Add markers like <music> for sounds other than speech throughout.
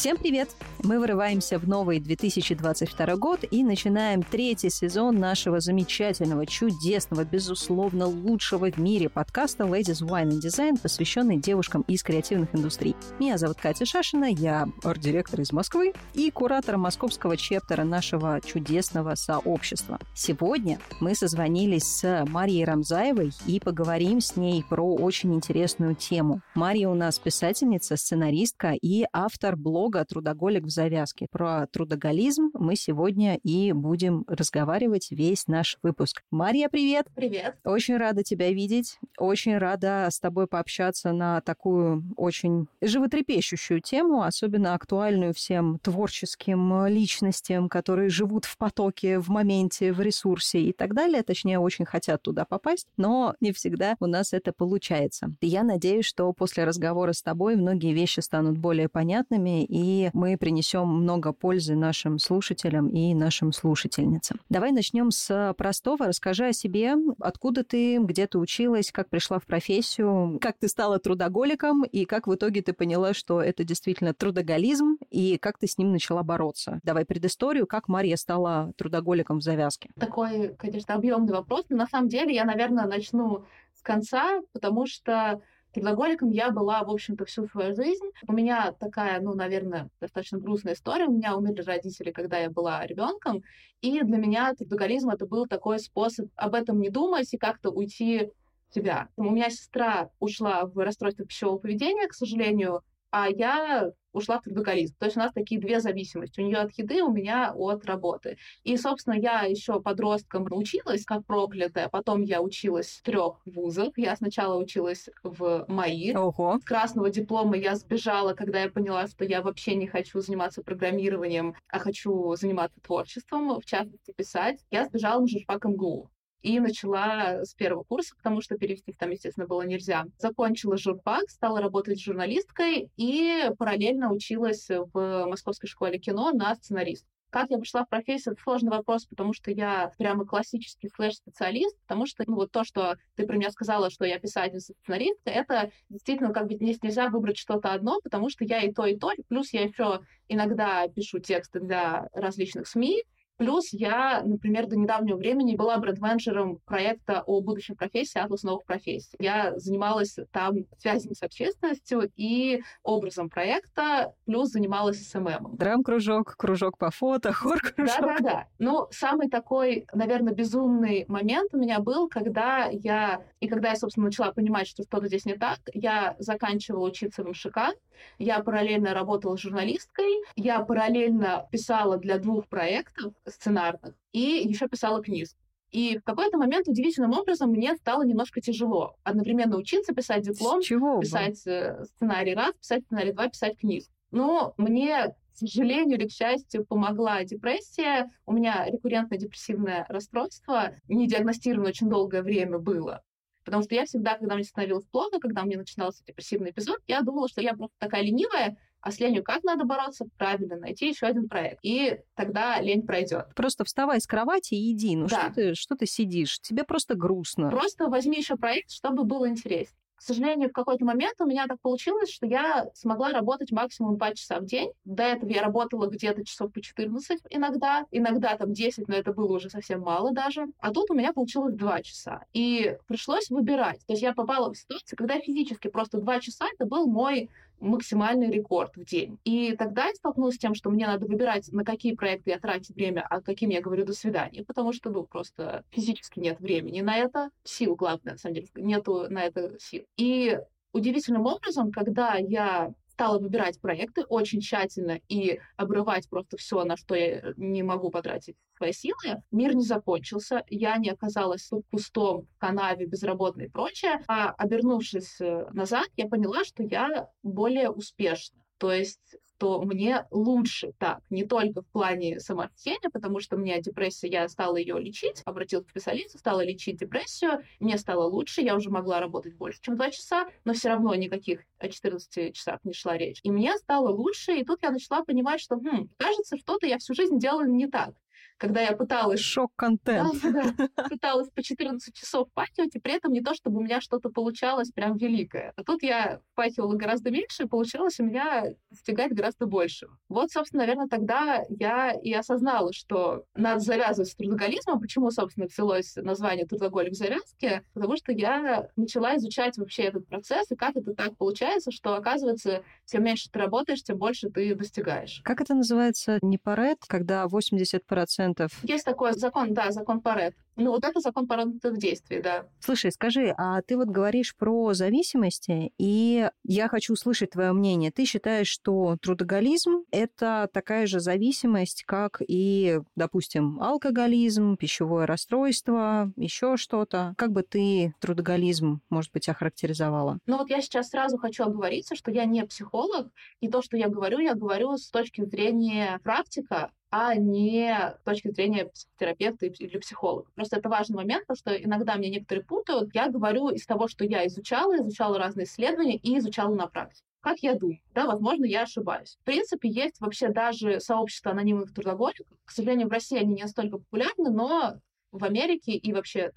Всем привет! Мы вырываемся в новый 2022 год и начинаем третий сезон нашего замечательного, чудесного, безусловно, лучшего в мире подкаста Ladies Wine and Design, посвященный девушкам из креативных индустрий. Меня зовут Катя Шашина, я арт-директор из Москвы и куратор московского чептера нашего чудесного сообщества. Сегодня мы созвонились с Марией Рамзаевой и поговорим с ней про очень интересную тему. Мария у нас писательница, сценаристка и автор блога «Трудоголик в завязке». Про трудоголизм мы сегодня и будем разговаривать весь наш выпуск. Мария, привет! Привет! Очень рада тебя видеть. Очень рада с тобой пообщаться на такую очень животрепещущую тему, особенно актуальную всем творческим личностям, которые живут в потоке, в моменте, в ресурсе и так далее. Точнее, очень хотят туда попасть, но не всегда у нас это получается. Я надеюсь, что после разговора с тобой многие вещи станут более понятными, и мы принесем много пользы нашим слушателям и нашим слушательницам. Давай начнем с простого. Расскажи о себе, откуда ты, где ты училась, как пришла в профессию, как ты стала трудоголиком и как в итоге ты поняла, что это действительно трудоголизм и как ты с ним начала бороться. Давай предысторию, как Мария стала трудоголиком в завязке. Такой, конечно, объемный вопрос, но на самом деле я, наверное, начну с конца, потому что Трудоголиком я была, в общем-то, всю свою жизнь. У меня такая, ну, наверное, достаточно грустная история. У меня умерли родители, когда я была ребенком. И для меня трудоголизм это был такой способ об этом не думать и как-то уйти себя. У меня сестра ушла в расстройство пищевого поведения, к сожалению, а я ушла в трудоголизм. То есть у нас такие две зависимости. У нее от еды, у меня от работы. И, собственно, я еще подростком училась, как проклятая. Потом я училась в трех вузах. Я сначала училась в МАИ. Ого. С красного диплома я сбежала, когда я поняла, что я вообще не хочу заниматься программированием, а хочу заниматься творчеством, в частности, писать. Я сбежала на журфак МГУ и начала с первого курса, потому что перевести там, естественно, было нельзя. Закончила журфак, стала работать журналисткой и параллельно училась в Московской школе кино на сценарист. Как я пришла в профессию, это сложный вопрос, потому что я прямо классический слэш-специалист, потому что ну, вот то, что ты про меня сказала, что я писательница, сценаристка, это действительно как бы здесь нельзя выбрать что-то одно, потому что я и то, и то, плюс я еще иногда пишу тексты для различных СМИ, Плюс я, например, до недавнего времени была бренд-менеджером проекта о будущей профессии «Атлас новых профессий». Я занималась там связями с общественностью и образом проекта, плюс занималась СММом. Драм-кружок, кружок по фото, <laughs> хор-кружок. Да-да-да. Ну, самый такой, наверное, безумный момент у меня был, когда я... И когда я, собственно, начала понимать, что что-то здесь не так, я заканчивала учиться в МШК, я параллельно работала журналисткой, я параллельно писала для двух проектов, сценарных, и еще писала книжку. И в какой-то момент удивительным образом мне стало немножко тяжело одновременно учиться писать диплом, писать э, сценарий раз, писать сценарий два, писать книгу. Но мне, к сожалению или к счастью, помогла депрессия. У меня рекуррентное депрессивное расстройство, не диагностировано очень долгое время было. Потому что я всегда, когда мне становилось плохо, когда мне начинался депрессивный эпизод, я думала, что я просто такая ленивая, а с ленью как надо бороться? Правильно, найти еще один проект. И тогда лень пройдет. Просто вставай с кровати и иди. Ну да. что, ты, что ты сидишь? Тебе просто грустно. Просто возьми еще проект, чтобы было интереснее. К сожалению, в какой-то момент у меня так получилось, что я смогла работать максимум 2 часа в день. До этого я работала где-то часов по 14 иногда, иногда там 10, но это было уже совсем мало даже. А тут у меня получилось 2 часа. И пришлось выбирать. То есть я попала в ситуацию, когда физически просто 2 часа это был мой максимальный рекорд в день. И тогда я столкнулась с тем, что мне надо выбирать, на какие проекты я трачу время, а каким я говорю «до свидания», потому что, ну, просто физически нет времени на это, сил, главное, на самом деле, нету на это сил. И удивительным образом, когда я стала выбирать проекты очень тщательно и обрывать просто все, на что я не могу потратить свои силы, мир не закончился, я не оказалась в пустом в канаве, безработной и прочее, а обернувшись э, назад, я поняла, что я более успешна. То есть то мне лучше так, не только в плане самоощущения, потому что у меня депрессия, я стала ее лечить, обратилась к специалисту, стала лечить депрессию, мне стало лучше, я уже могла работать больше, чем 2 часа, но все равно никаких о 14 часах не шла речь. И мне стало лучше, и тут я начала понимать, что, хм, кажется, что-то я всю жизнь делала не так. Когда я пыталась... Шок-контент. Да, да, <laughs> пыталась по 14 часов пахивать, и при этом не то, чтобы у меня что-то получалось прям великое. А тут я пахивала гораздо меньше, и получалось у меня достигать гораздо больше. Вот, собственно, наверное, тогда я и осознала, что надо завязывать с трудоголизмом. Почему, собственно, взялось название «Трудоголик в завязке»? Потому что я начала изучать вообще этот процесс, и как это так получается, что, оказывается, чем меньше ты работаешь, тем больше ты достигаешь. Как это называется? Не парет, когда 80%... Есть такой закон, да, закон Парет. Ну, вот это закон Парета в действии, да. Слушай, скажи, а ты вот говоришь про зависимости, и я хочу услышать твое мнение. Ты считаешь, что трудоголизм — это такая же зависимость, как и, допустим, алкоголизм, пищевое расстройство, еще что-то? Как бы ты трудоголизм, может быть, охарактеризовала? Ну вот я сейчас сразу хочу оговориться, что я не психолог, и то, что я говорю, я говорю с точки зрения практика, а не с точки зрения психотерапевта или психолога. Просто это важный момент, потому что иногда мне некоторые путают. Я говорю из того, что я изучала, изучала разные исследования и изучала на практике. Как я думаю, да, возможно, я ошибаюсь. В принципе, есть вообще даже сообщество анонимных трудоголиков. К сожалению, в России они не настолько популярны, но в Америке и вообще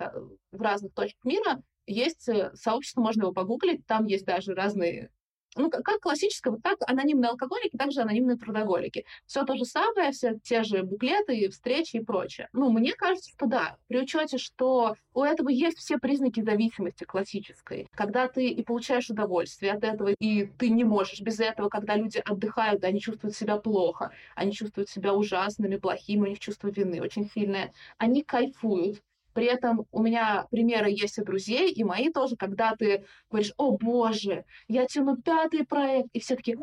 в разных точках мира есть э, сообщество, можно его погуглить, там есть даже разные ну, как классическое, вот так анонимные алкоголики, также анонимные трудоголики. Все то же самое, все те же буклеты, встречи и прочее. Ну, мне кажется, что да, при учете, что у этого есть все признаки зависимости классической. Когда ты и получаешь удовольствие от этого, и ты не можешь без этого, когда люди отдыхают, они чувствуют себя плохо, они чувствуют себя ужасными, плохими, у них чувство вины очень сильное. Они кайфуют, при этом у меня примеры есть и друзей, и мои тоже, когда ты говоришь, о боже, я тяну пятый проект, и все таки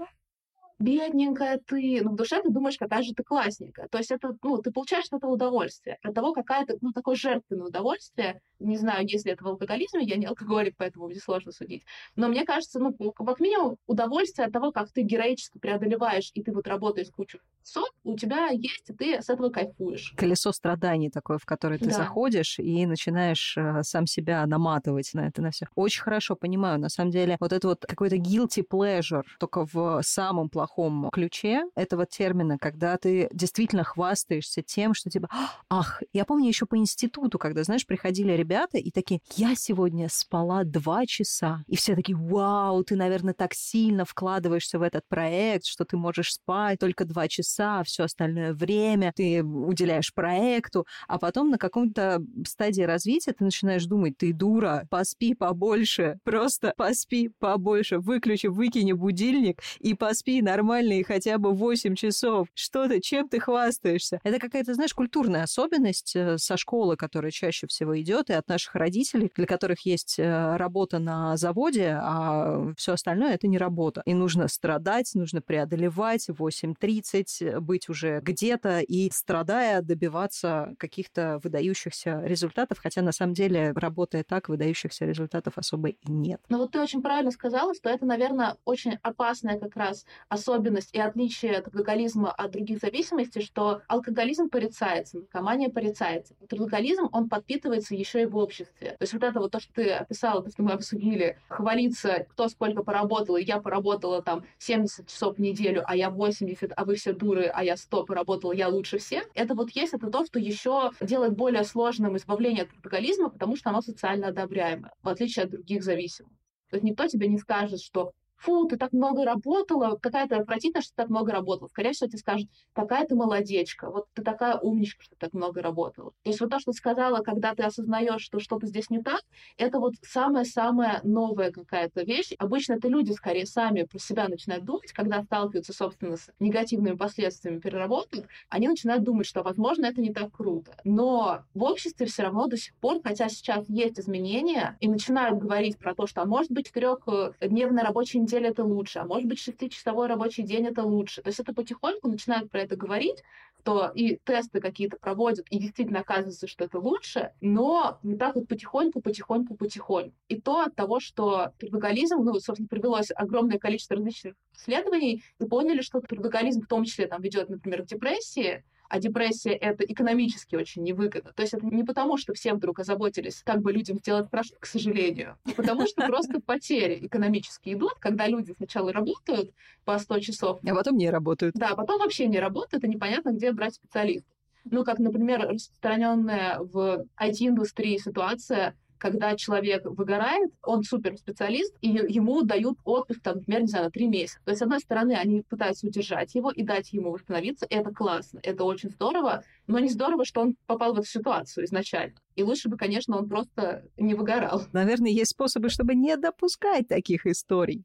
бедненькая ты, но в душе ты думаешь, какая же ты классненькая. То есть это, ну, ты получаешь от этого удовольствие. От того, какая то ну, такое жертвенное удовольствие. Не знаю, если это в алкоголизме, я не алкоголик, поэтому мне сложно судить. Но мне кажется, ну, как минимум, удовольствие от того, как ты героически преодолеваешь, и ты вот работаешь кучу сот, у тебя есть, и ты с этого кайфуешь. Колесо страданий такое, в которое ты да. заходишь и начинаешь э, сам себя наматывать на это, на все. Очень хорошо понимаю, на самом деле, вот это вот какой-то guilty pleasure, только в самом плохом плохом ключе этого термина, когда ты действительно хвастаешься тем, что типа, ах, я помню еще по институту, когда, знаешь, приходили ребята и такие, я сегодня спала два часа. И все такие, вау, ты, наверное, так сильно вкладываешься в этот проект, что ты можешь спать только два часа, все остальное время ты уделяешь проекту, а потом на каком-то стадии развития ты начинаешь думать, ты дура, поспи побольше, просто поспи побольше, выключи, выкини будильник и поспи нормально нормальные хотя бы 8 часов. Что ты, чем ты хвастаешься? Это какая-то, знаешь, культурная особенность э, со школы, которая чаще всего идет, и от наших родителей, для которых есть э, работа на заводе, а все остальное это не работа. И нужно страдать, нужно преодолевать 8.30, э, быть уже где-то и, страдая, добиваться каких-то выдающихся результатов, хотя на самом деле, работая так, выдающихся результатов особо и нет. Ну вот ты очень правильно сказала, что это, наверное, очень опасная как раз особенность особенность и отличие от алкоголизма от других зависимостей, что алкоголизм порицается, наркомания порицается. Трудоголизм, он подпитывается еще и в обществе. То есть вот это вот то, что ты описала, то, что мы обсудили, хвалиться, кто сколько поработал, и я поработала там 70 часов в неделю, а я 80, а вы все дуры, а я 100 поработала, я лучше всех. Это вот есть, это то, что еще делает более сложным избавление от трудоголизма, потому что оно социально одобряемое, в отличие от других зависимых. То есть никто тебе не скажет, что фу, ты так много работала, какая-то отвратительно, что ты так много работала. Скорее всего, тебе скажут, какая ты молодечка, вот ты такая умничка, что ты так много работала. То есть вот то, что ты сказала, когда ты осознаешь, что что-то здесь не так, это вот самая-самая новая какая-то вещь. Обычно это люди скорее сами про себя начинают думать, когда сталкиваются, собственно, с негативными последствиями переработок, они начинают думать, что, возможно, это не так круто. Но в обществе все равно до сих пор, хотя сейчас есть изменения, и начинают говорить про то, что, а может быть, четырехдневная рабочая неделя это лучше, а может быть, шестичасовой рабочий день это лучше. То есть это потихоньку начинают про это говорить, то и тесты какие-то проводят, и действительно оказывается, что это лучше, но вот так вот потихоньку, потихоньку, потихоньку. И то от того, что трудоголизм, ну, собственно, привелось огромное количество различных исследований, и поняли, что трудоголизм в том числе там ведет, например, к депрессии, а депрессия — это экономически очень невыгодно. То есть это не потому, что все вдруг озаботились, как бы людям сделать хорошо, к сожалению, а потому что просто потери экономические идут, когда люди сначала работают по 100 часов. А потом не работают. Да, потом вообще не работают, и непонятно, где брать специалистов. Ну, как, например, распространенная в IT-индустрии ситуация, когда человек выгорает, он суперспециалист, и ему дают отпуск, там, например, не знаю, на три месяца. То есть, с одной стороны, они пытаются удержать его и дать ему восстановиться. Это классно, это очень здорово, но не здорово, что он попал в эту ситуацию изначально. И лучше бы, конечно, он просто не выгорал. Наверное, есть способы, чтобы не допускать таких историй.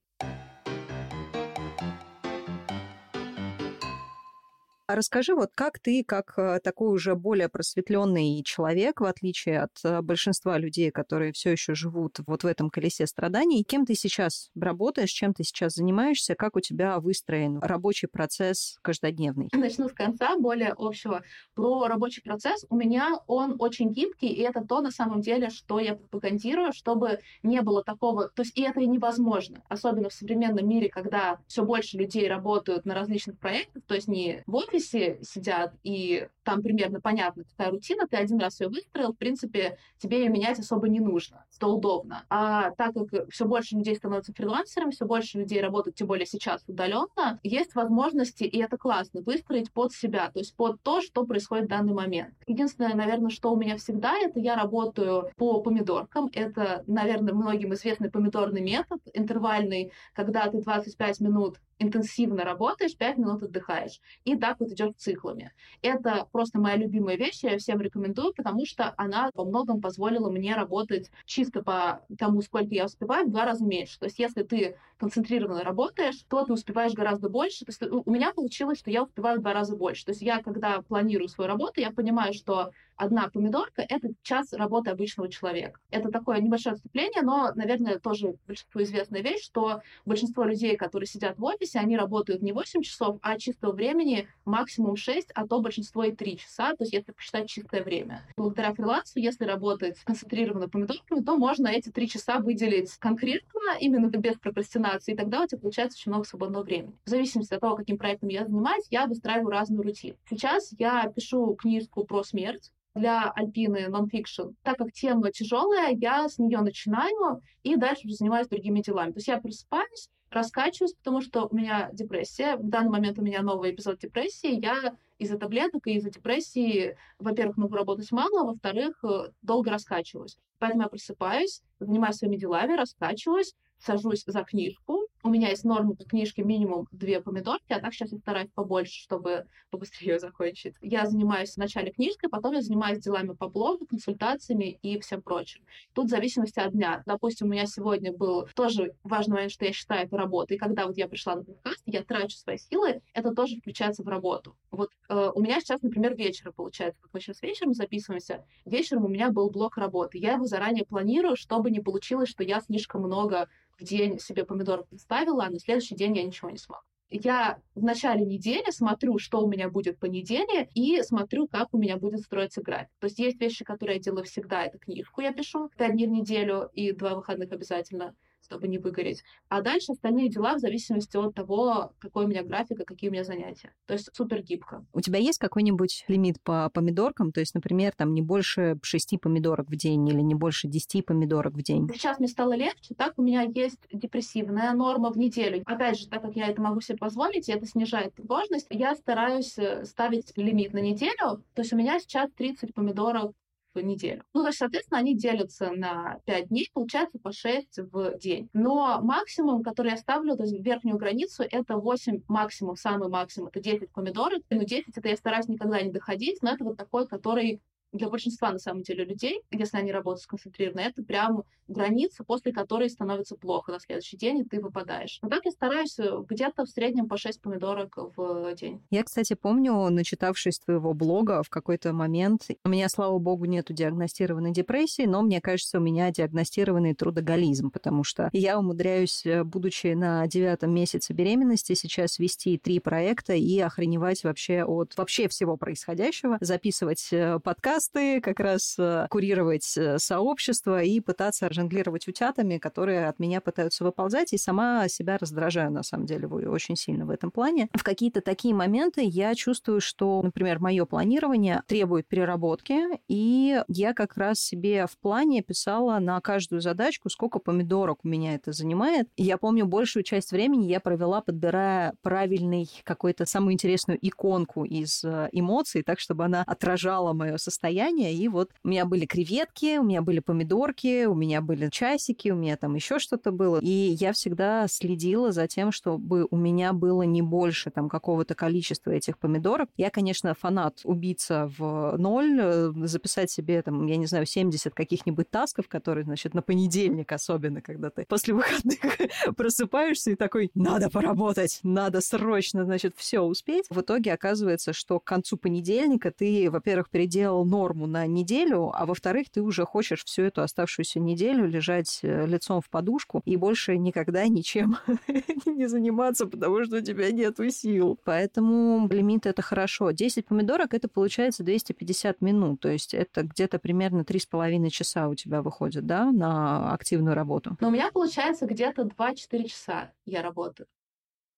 А расскажи, вот как ты, как э, такой уже более просветленный человек, в отличие от э, большинства людей, которые все еще живут вот в этом колесе страданий, кем ты сейчас работаешь, чем ты сейчас занимаешься, как у тебя выстроен рабочий процесс каждодневный? Начну с конца, более общего. Про рабочий процесс у меня он очень гибкий, и это то, на самом деле, что я пропагандирую, чтобы не было такого... То есть и это невозможно, особенно в современном мире, когда все больше людей работают на различных проектах, то есть не в офисе, офисе сидят, и там примерно понятно, какая рутина, ты один раз ее выстроил, в принципе, тебе ее менять особо не нужно, это удобно. А так как все больше людей становятся фрилансерами, все больше людей работают, тем более сейчас удаленно, есть возможности, и это классно, выстроить под себя, то есть под то, что происходит в данный момент. Единственное, наверное, что у меня всегда, это я работаю по помидоркам, это, наверное, многим известный помидорный метод, интервальный, когда ты 25 минут интенсивно работаешь, 5 минут отдыхаешь. И так вот идет циклами. Это просто моя любимая вещь, я всем рекомендую, потому что она во многом позволила мне работать чисто по тому, сколько я успеваю, в два раза меньше. То есть если ты концентрированно работаешь, то ты успеваешь гораздо больше. То есть у меня получилось, что я успеваю в два раза больше. То есть я, когда планирую свою работу, я понимаю, что одна помидорка — это час работы обычного человека. Это такое небольшое отступление, но, наверное, тоже большинству известная вещь, что большинство людей, которые сидят в офисе, они работают не 8 часов, а чистого времени максимум 6, а то большинство и 3 часа, то есть если посчитать чистое время. Благодаря фрилансу, если работать концентрированно помидорками, то можно эти 3 часа выделить конкретно, именно без прокрастинации, и тогда у тебя получается очень много свободного времени. В зависимости от того, каким проектом я занимаюсь, я выстраиваю разную рутину. Сейчас я пишу книжку про смерть, для Альпины нонфикшн. Так как тема тяжелая, я с нее начинаю и дальше уже занимаюсь другими делами. То есть я просыпаюсь, раскачиваюсь, потому что у меня депрессия. В данный момент у меня новый эпизод депрессии. Я из-за таблеток и из-за депрессии, во-первых, могу работать мало, во-вторых, э, долго раскачиваюсь. Поэтому я просыпаюсь, занимаюсь своими делами, раскачиваюсь, сажусь за книжку. У меня есть норма по книжке минимум две помидорки, а так сейчас я стараюсь побольше, чтобы побыстрее ее <laughs> закончить. Я занимаюсь вначале книжкой, потом я занимаюсь делами по блогу, консультациями и всем прочим. Тут в зависимости от дня. Допустим, у меня сегодня был тоже важный момент, что я считаю это работой. И когда вот я пришла на подкаст, я трачу свои силы, это тоже включается в работу. Вот э, у меня сейчас, например, вечером получается, как мы сейчас вечером записываемся, вечером у меня был блок работы. Я его заранее планирую, чтобы не получилось, что я слишком много в день себе помидоров представила, а на следующий день я ничего не смогу. Я в начале недели смотрю, что у меня будет по неделе, и смотрю, как у меня будет строиться график. То есть есть вещи, которые я делаю всегда. Это книжку я пишу пять дней в неделю и два выходных обязательно чтобы не выгореть. А дальше остальные дела в зависимости от того, какой у меня график и какие у меня занятия. То есть супер гибко. У тебя есть какой-нибудь лимит по помидоркам? То есть, например, там не больше 6 помидорок в день или не больше 10 помидорок в день? Сейчас мне стало легче. Так у меня есть депрессивная норма в неделю. Опять же, так как я это могу себе позволить, и это снижает тревожность, я стараюсь э, ставить лимит на неделю. То есть у меня сейчас 30 помидорок неделю. Ну, то соответственно, они делятся на 5 дней, получается по 6 в день. Но максимум, который я ставлю, то есть верхнюю границу, это 8 максимум, самый максимум, это 10 помидоров. Ну, 10 это я стараюсь никогда не доходить, но это вот такой, который для большинства, на самом деле, людей, если они работают сконцентрированно, это прям граница, после которой становится плохо на следующий день, и ты выпадаешь. Но так я стараюсь э, где-то в среднем по 6 помидорок в день. Я, кстати, помню, начитавшись твоего блога в какой-то момент, у меня, слава богу, нету диагностированной депрессии, но мне кажется, у меня диагностированный трудоголизм, потому что я умудряюсь, э, будучи на девятом месяце беременности, сейчас вести три проекта и охреневать вообще от вообще всего происходящего, записывать э, подкаст, посты, как раз э, курировать э, сообщество и пытаться жонглировать утятами, которые от меня пытаются выползать, и сама себя раздражаю, на самом деле, очень сильно в этом плане. В какие-то такие моменты я чувствую, что, например, мое планирование требует переработки, и я как раз себе в плане писала на каждую задачку, сколько помидорок у меня это занимает. Я помню, большую часть времени я провела, подбирая правильный какой-то самую интересную иконку из э, эмоций, так, чтобы она отражала мое состояние. И вот у меня были креветки, у меня были помидорки, у меня были часики, у меня там еще что-то было. И я всегда следила за тем, чтобы у меня было не больше там какого-то количества этих помидорок. Я, конечно, фанат убийца в ноль, э, записать себе там, я не знаю, 70 каких-нибудь тасков, которые, значит, на понедельник особенно, когда ты после выходных <laughs> просыпаешься и такой, надо поработать, надо срочно, значит, все успеть. В итоге оказывается, что к концу понедельника ты, во-первых, переделал норму на неделю, а во-вторых, ты уже хочешь всю эту оставшуюся неделю лежать э, лицом в подушку и больше никогда ничем <laughs> не заниматься, потому что у тебя нет сил. Поэтому лимит это хорошо. 10 помидорок это получается 250 минут, то есть это где-то примерно 3,5 часа у тебя выходит, да, на активную работу. Но у меня получается где-то 2-4 часа я работаю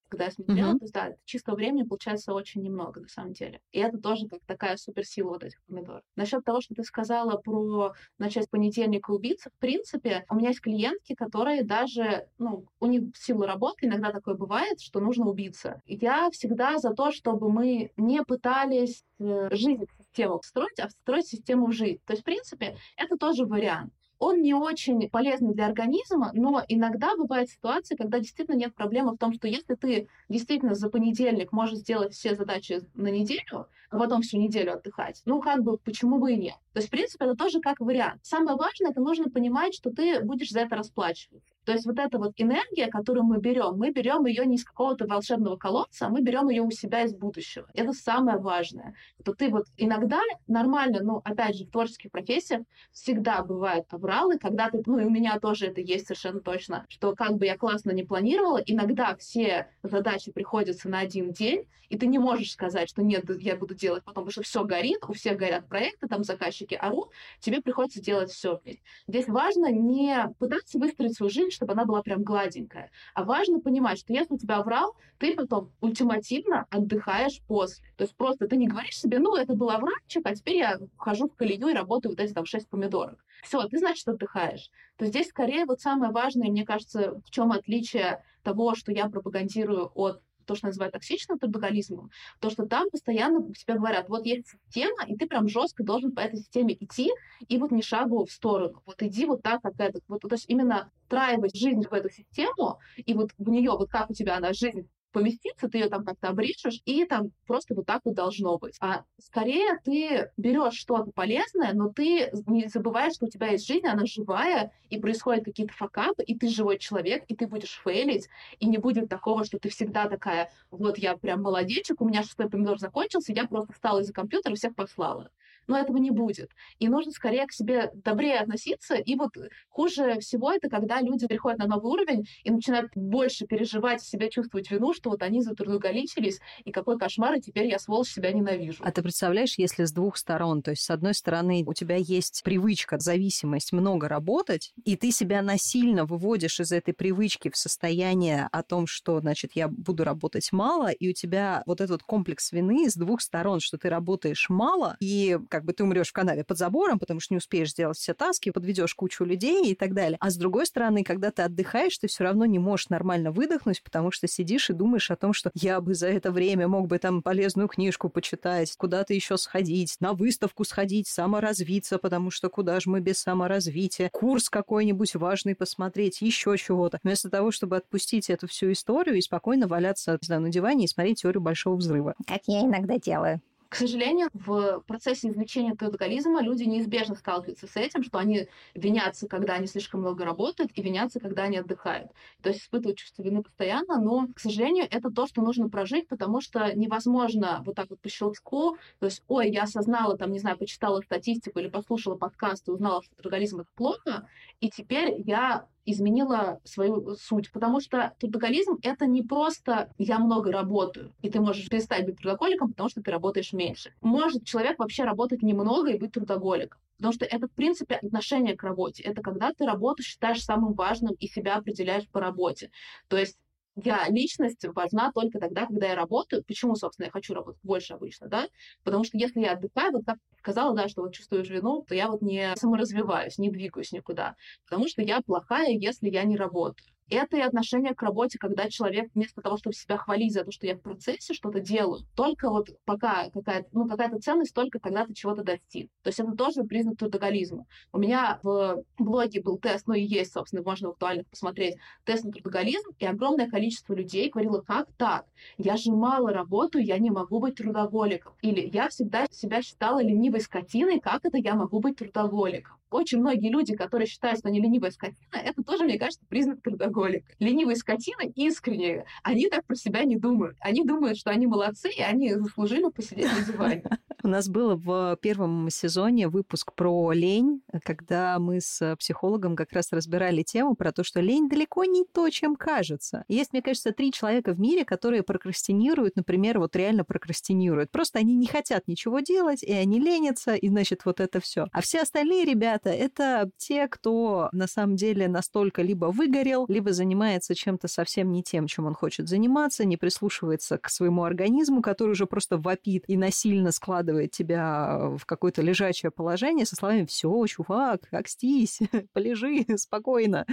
когда я смотрела, uh-huh. то есть, да, чистого времени получается очень немного, на самом деле. И это тоже как такая суперсила вот этих помидор. Насчет того, что ты сказала про начать понедельника убийца, в принципе, у меня есть клиентки, которые даже, ну, у них в силу работы иногда такое бывает, что нужно убиться. Я всегда за то, чтобы мы не пытались э, жизнь систему строить, а строить систему в жизнь. То есть, в принципе, это тоже вариант он не очень полезный для организма, но иногда бывают ситуации, когда действительно нет проблемы в том, что если ты действительно за понедельник можешь сделать все задачи на неделю, а потом всю неделю отдыхать, ну как бы почему бы и нет. То есть, в принципе, это тоже как вариант. Самое важное, это нужно понимать, что ты будешь за это расплачиваться. То есть вот эта вот энергия, которую мы берем, мы берем ее не из какого-то волшебного колодца, а мы берем ее у себя из будущего. Это самое важное. Что ты вот иногда нормально, ну, опять же, в творческих профессиях всегда бывают авралы, когда ты, ну, и у меня тоже это есть совершенно точно, что как бы я классно не планировала, иногда все задачи приходятся на один день, и ты не можешь сказать, что нет, я буду делать потом, потому что все горит, у всех горят проекты, там заказчики орут, тебе приходится делать все. Здесь важно не пытаться выстроить свою жизнь, чтобы она была прям гладенькая. А важно понимать, что если у тебя врал, ты потом ультимативно отдыхаешь после. То есть просто ты не говоришь себе, ну, это был овральчик, а теперь я хожу в колею и работаю вот эти там шесть помидорок. Все, ты, значит, отдыхаешь. То здесь скорее вот самое важное, мне кажется, в чем отличие того, что я пропагандирую от то, что называют токсичным трудоголизмом, то, что там постоянно тебе говорят, вот есть система, и ты прям жестко должен по этой системе идти, и вот не шагу в сторону. Вот иди вот так, как это. Вот, то есть именно встраивать жизнь в эту систему, и вот в нее, вот как у тебя она жизнь поместиться, ты ее там как-то обрежешь, и там просто вот так вот должно быть. А скорее ты берешь что-то полезное, но ты не забываешь, что у тебя есть жизнь, она живая, и происходят какие-то факапы, и ты живой человек, и ты будешь фейлить, и не будет такого, что ты всегда такая, вот я прям молодечек, у меня шестой помидор закончился, я просто встала из-за компьютера и всех послала но этого не будет. И нужно скорее к себе добрее относиться. И вот хуже всего это, когда люди переходят на новый уровень и начинают больше переживать, себя чувствовать вину, что вот они затрудоголичились, и какой кошмар, и теперь я, сволочь, себя ненавижу. А ты представляешь, если с двух сторон, то есть с одной стороны у тебя есть привычка, зависимость много работать, и ты себя насильно выводишь из этой привычки в состояние о том, что, значит, я буду работать мало, и у тебя вот этот комплекс вины с двух сторон, что ты работаешь мало, и как бы ты умрешь в канаве под забором, потому что не успеешь сделать все таски, подведешь кучу людей и так далее. А с другой стороны, когда ты отдыхаешь, ты все равно не можешь нормально выдохнуть, потому что сидишь и думаешь о том, что я бы за это время мог бы там полезную книжку почитать, куда-то еще сходить, на выставку сходить, саморазвиться, потому что куда же мы без саморазвития, курс какой-нибудь важный посмотреть, еще чего-то. Вместо того, чтобы отпустить эту всю историю и спокойно валяться знаю, на диване и смотреть теорию большого взрыва. Как я иногда делаю. К сожалению, в процессе излечения трудоголизма люди неизбежно сталкиваются с этим, что они винятся, когда они слишком много работают, и винятся, когда они отдыхают. То есть испытывают чувство вины постоянно, но, к сожалению, это то, что нужно прожить, потому что невозможно вот так вот по щелчку, то есть, ой, я осознала, там, не знаю, почитала статистику или послушала подкаст и узнала, что трудоголизм — это плохо, и теперь я изменила свою суть, потому что трудоголизм — это не просто «я много работаю», и ты можешь перестать быть трудоголиком, потому что ты работаешь меньше. Может человек вообще работать немного и быть трудоголиком. Потому что это, в принципе, отношение к работе. Это когда ты работу считаешь самым важным и себя определяешь по работе. То есть я личность важна только тогда, когда я работаю. Почему, собственно, я хочу работать больше обычно, да? Потому что если я отдыхаю, вот как сказала, да, что вот чувствуешь вину, то я вот не саморазвиваюсь, не двигаюсь никуда. Потому что я плохая, если я не работаю. Это и отношение к работе, когда человек вместо того, чтобы себя хвалить за то, что я в процессе что-то делаю, только вот пока какая-то, ну, какая-то ценность только когда ты чего-то достиг. То есть это тоже признак трудоголизма. У меня в блоге был тест, ну и есть, собственно, можно в актуальных посмотреть, тест на трудоголизм, и огромное количество людей говорило, как так? Я же мало работаю, я не могу быть трудоголиком. Или я всегда себя считала ленивой скотиной, как это я могу быть трудоголиком? Очень многие люди, которые считают, что они ленивая скотина, это тоже, мне кажется, признак трудоголика. Ленивые скотины искренне, они так про себя не думают. Они думают, что они молодцы, и они заслужили посидеть на диване. <laughs> У нас было в первом сезоне выпуск про лень, когда мы с психологом как раз разбирали тему про то, что лень далеко не то, чем кажется. Есть, мне кажется, три человека в мире, которые прокрастинируют, например, вот реально прокрастинируют. Просто они не хотят ничего делать, и они ленятся, и, значит, вот это все. А все остальные ребята, ребята, это те, кто на самом деле настолько либо выгорел, либо занимается чем-то совсем не тем, чем он хочет заниматься, не прислушивается к своему организму, который уже просто вопит и насильно складывает тебя в какое-то лежачее положение со словами «Все, чувак, окстись, <laughs> полежи <laughs> спокойно,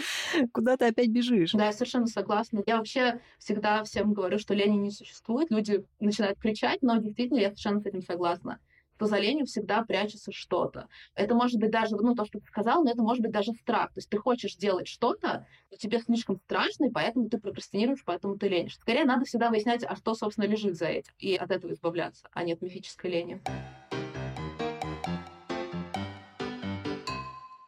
куда ты опять бежишь?» Да, я совершенно согласна. Я вообще всегда всем говорю, что лени не существует. Люди начинают кричать, но действительно я совершенно с этим согласна за ленью всегда прячется что-то. Это может быть даже, ну, то, что ты сказал, но это может быть даже страх. То есть ты хочешь делать что-то, но тебе слишком страшно, и поэтому ты прокрастинируешь, поэтому ты ленишь. Скорее, надо всегда выяснять, а что, собственно, лежит за этим, и от этого избавляться, а не от мифической лени.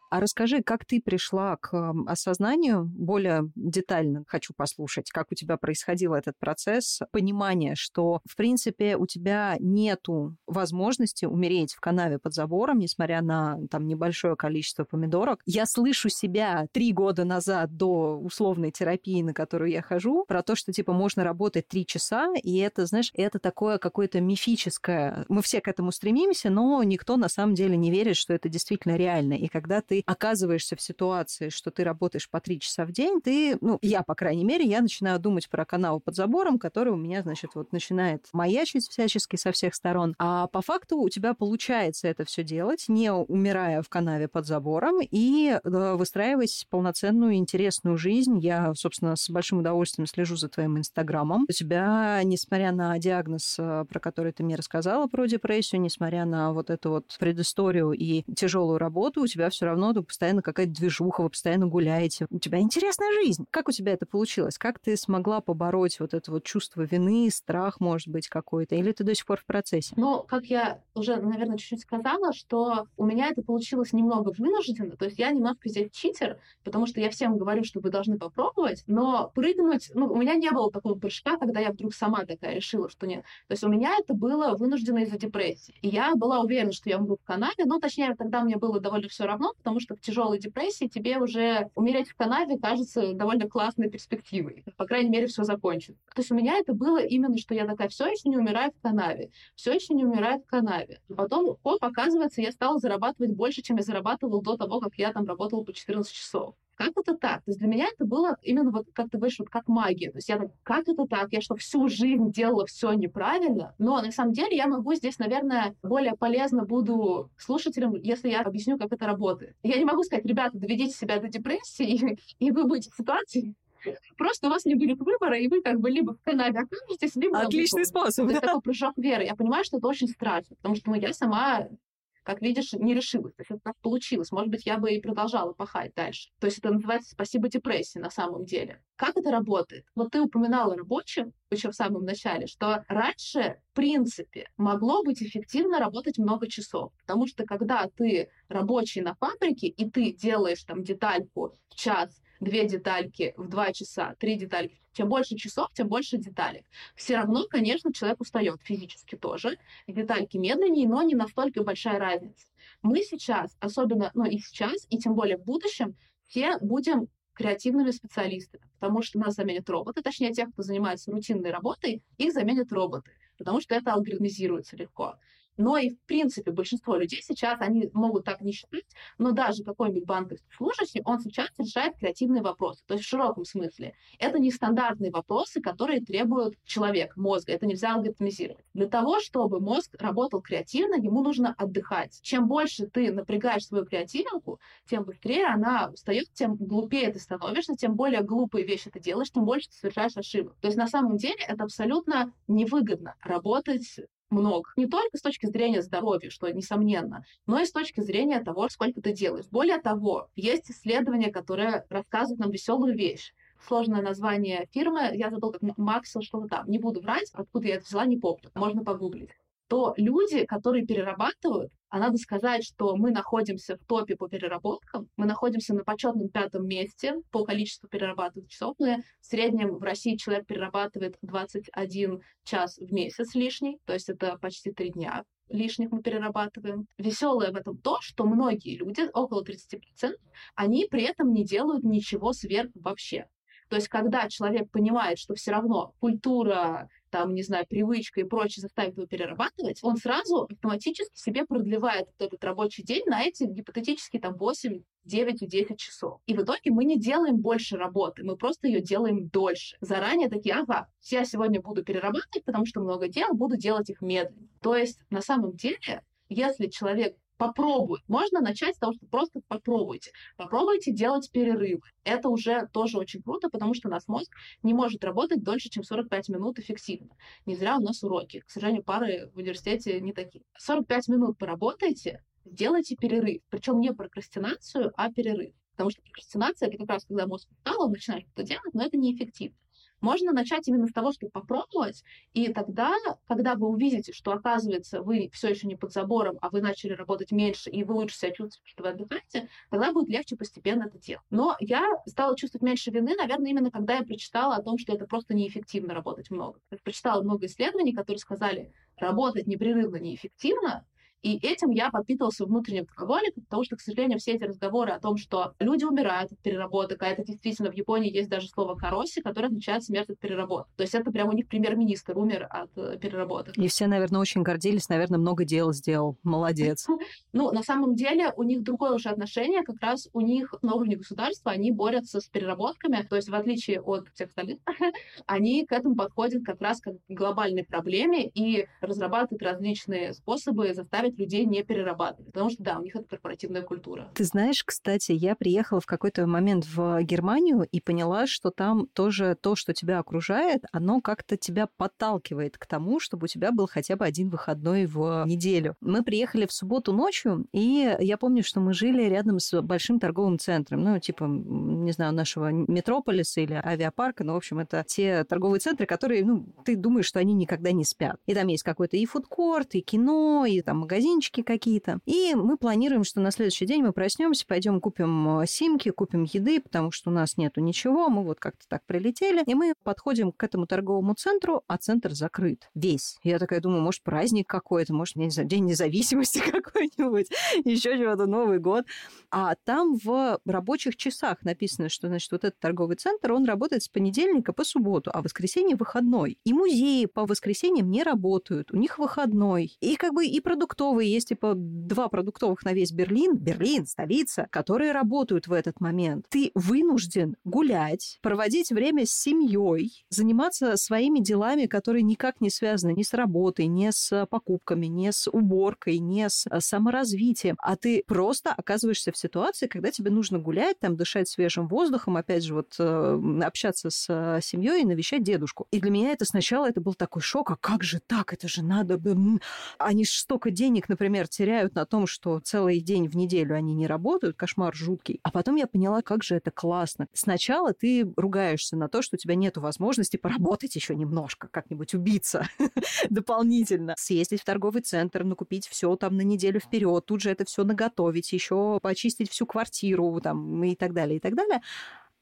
А расскажи, как ты пришла к осознанию, более детально хочу послушать, как у тебя происходил этот процесс, понимание, что, в принципе, у тебя нету возможности умереть в канаве под забором, несмотря на там небольшое количество помидорок. Я слышу себя три года назад до условной терапии, на которую я хожу, про то, что, типа, можно работать три часа, и это, знаешь, это такое какое-то мифическое. Мы все к этому стремимся, но никто на самом деле не верит, что это действительно реально. И когда ты оказываешься в ситуации, что ты работаешь по три часа в день, ты, ну, я, по крайней мере, я начинаю думать про канал под забором, который у меня, значит, вот начинает маячить всячески со всех сторон. А по факту у тебя получается это все делать, не умирая в канаве под забором и э, выстраивать полноценную интересную жизнь. Я, собственно, с большим удовольствием слежу за твоим инстаграмом. У тебя, несмотря на диагноз, э, про который ты мне рассказала, про депрессию, несмотря на вот эту вот предысторию и тяжелую работу, у тебя все равно равно постоянно какая-то движуха, вы постоянно гуляете. У тебя интересная жизнь. Как у тебя это получилось? Как ты смогла побороть вот это вот чувство вины, страх, может быть, какой-то? Или ты до сих пор в процессе? Ну, как я уже, наверное, чуть-чуть сказала, что у меня это получилось немного вынужденно. То есть я немножко здесь читер, потому что я всем говорю, что вы должны попробовать, но прыгнуть... Ну, у меня не было такого прыжка, когда я вдруг сама такая решила, что нет. То есть у меня это было вынуждено из-за депрессии. И я была уверена, что я умру в канаве, но, точнее, тогда мне было довольно все равно, потому потому что в тяжелой депрессии тебе уже умереть в канаве кажется довольно классной перспективой. По крайней мере, все закончится. То есть у меня это было именно, что я такая, все еще не умираю в канаве, все еще не умираю в канаве. Потом, хоп, оказывается, я стала зарабатывать больше, чем я зарабатывал до того, как я там работала по 14 часов. Как это так? То есть для меня это было именно вот, как ты говоришь, вот как магия. То есть я так, как это так? Я что, всю жизнь делала все неправильно? Но на самом деле я могу здесь, наверное, более полезно буду слушателям, если я объясню, как это работает. Я не могу сказать, ребята, доведите себя до депрессии, <laughs> и вы будете в ситуации, Просто у вас не будет выбора, и вы как бы либо в Канаде окажетесь, либо... Отличный способ, То есть такой прыжок веры. Я понимаю, что это очень страшно, потому что ну, я сама как видишь, не решилась. То есть это так получилось. Может быть, я бы и продолжала пахать дальше. То есть это называется «спасибо депрессии» на самом деле. Как это работает? Вот ты упоминала рабочим еще в самом начале, что раньше, в принципе, могло быть эффективно работать много часов. Потому что когда ты рабочий на фабрике, и ты делаешь там детальку в час, две детальки в два часа, три детальки. Чем больше часов, тем больше деталек. Все равно, конечно, человек устает физически тоже. Детальки медленнее, но не настолько большая разница. Мы сейчас, особенно, ну и сейчас, и тем более в будущем, все будем креативными специалистами, потому что нас заменят роботы, точнее, тех, кто занимается рутинной работой, их заменят роботы, потому что это алгоритмизируется легко. Но и, в принципе, большинство людей сейчас, они могут так не считать, но даже какой-нибудь банковский служащий, он сейчас решает креативные вопросы. То есть в широком смысле. Это не стандартные вопросы, которые требуют человек, мозга. Это нельзя алгоритмизировать. Для того, чтобы мозг работал креативно, ему нужно отдыхать. Чем больше ты напрягаешь свою креативинку, тем быстрее она устает, тем глупее ты становишься, тем более глупые вещи ты делаешь, тем больше ты совершаешь ошибок. То есть на самом деле это абсолютно невыгодно работать много. Не только с точки зрения здоровья, что несомненно, но и с точки зрения того, сколько ты делаешь. Более того, есть исследования, которые рассказывают нам веселую вещь. Сложное название фирмы, я забыл, как Максел, что-то там. Не буду врать, откуда я это взяла, не помню. Можно погуглить то люди, которые перерабатывают, а надо сказать, что мы находимся в топе по переработкам, мы находимся на почетном пятом месте по количеству перерабатываемых часов. Мы в среднем в России человек перерабатывает 21 час в месяц лишний, то есть это почти три дня лишних мы перерабатываем. Веселое в этом то, что многие люди, около 30%, они при этом не делают ничего сверх вообще. То есть, когда человек понимает, что все равно культура, там, не знаю, привычка и прочее заставит его перерабатывать, он сразу автоматически себе продлевает этот рабочий день на эти гипотетические там 8 9 10 часов. И в итоге мы не делаем больше работы, мы просто ее делаем дольше. Заранее такие, ага, я сегодня буду перерабатывать, потому что много дел, буду делать их медленно. То есть на самом деле, если человек попробуй. Можно начать с того, что просто попробуйте. Попробуйте делать перерывы. Это уже тоже очень круто, потому что у нас мозг не может работать дольше, чем 45 минут эффективно. Не зря у нас уроки. К сожалению, пары в университете не такие. 45 минут поработайте, сделайте перерыв. Причем не прокрастинацию, а перерыв. Потому что прокрастинация — это как раз когда мозг устал, он начинает что-то делать, но это неэффективно. Можно начать именно с того, чтобы попробовать, и тогда, когда вы увидите, что, оказывается, вы все еще не под забором, а вы начали работать меньше, и вы лучше себя чувствуете, что вы отдыхаете, тогда будет легче постепенно это делать. Но я стала чувствовать меньше вины, наверное, именно когда я прочитала о том, что это просто неэффективно работать много. Я прочитала много исследований, которые сказали, работать непрерывно неэффективно, и этим я подпитывался внутренним алкоголиком, потому что, к сожалению, все эти разговоры о том, что люди умирают от переработок, а это действительно в Японии есть даже слово «кароси», которое означает смерть от переработок. То есть это прямо у них премьер-министр умер от э, переработок. И все, наверное, очень гордились, наверное, много дел сделал. Молодец. <laughs> Ну, на самом деле, у них другое уже отношение, как раз у них на уровне государства они борются с переработками, то есть в отличие от всех остальных, <laughs> они к этому подходят как раз как к глобальной проблеме и разрабатывают различные способы заставить людей не перерабатывать. Потому что, да, у них это корпоративная культура. Ты знаешь, кстати, я приехала в какой-то момент в Германию и поняла, что там тоже то, что тебя окружает, оно как-то тебя подталкивает к тому, чтобы у тебя был хотя бы один выходной в неделю. Мы приехали в субботу ночью, и я помню, что мы жили рядом с большим торговым центром, ну, типа, не знаю, нашего метрополиса или авиапарка, но, в общем, это те торговые центры, которые, ну, ты думаешь, что они никогда не спят. И там есть какой-то и фудкорт, и кино, и там магазин магазинчики какие-то. И мы планируем, что на следующий день мы проснемся, пойдем купим э, симки, купим еды, потому что у нас нету ничего, мы вот как-то так прилетели. И мы подходим к этому торговому центру, а центр закрыт. Весь. Я такая думаю, может, праздник какой-то, может, не знаю, День независимости <laughs> какой-нибудь, еще чего-то, Новый год. А там в рабочих часах написано, что, значит, вот этот торговый центр, он работает с понедельника по субботу, а воскресенье выходной. И музеи по воскресеньям не работают, у них выходной. И как бы и продуктовые продуктовые, есть типа два продуктовых на весь Берлин, Берлин, столица, которые работают в этот момент. Ты вынужден гулять, проводить время с семьей, заниматься своими делами, которые никак не связаны ни с работой, ни с покупками, ни с уборкой, ни с э, саморазвитием, а ты просто оказываешься в ситуации, когда тебе нужно гулять, там, дышать свежим воздухом, опять же, вот э, общаться с э, семьей и навещать дедушку. И для меня это сначала это был такой шок, а как же так, это же надо бы... Они столько денег денег, например, теряют на том, что целый день в неделю они не работают, кошмар жуткий. А потом я поняла, как же это классно. Сначала ты ругаешься на то, что у тебя нет возможности поработать еще немножко, как-нибудь убиться <laughs> дополнительно, съездить в торговый центр, накупить все там на неделю вперед, тут же это все наготовить, еще почистить всю квартиру там и так далее, и так далее.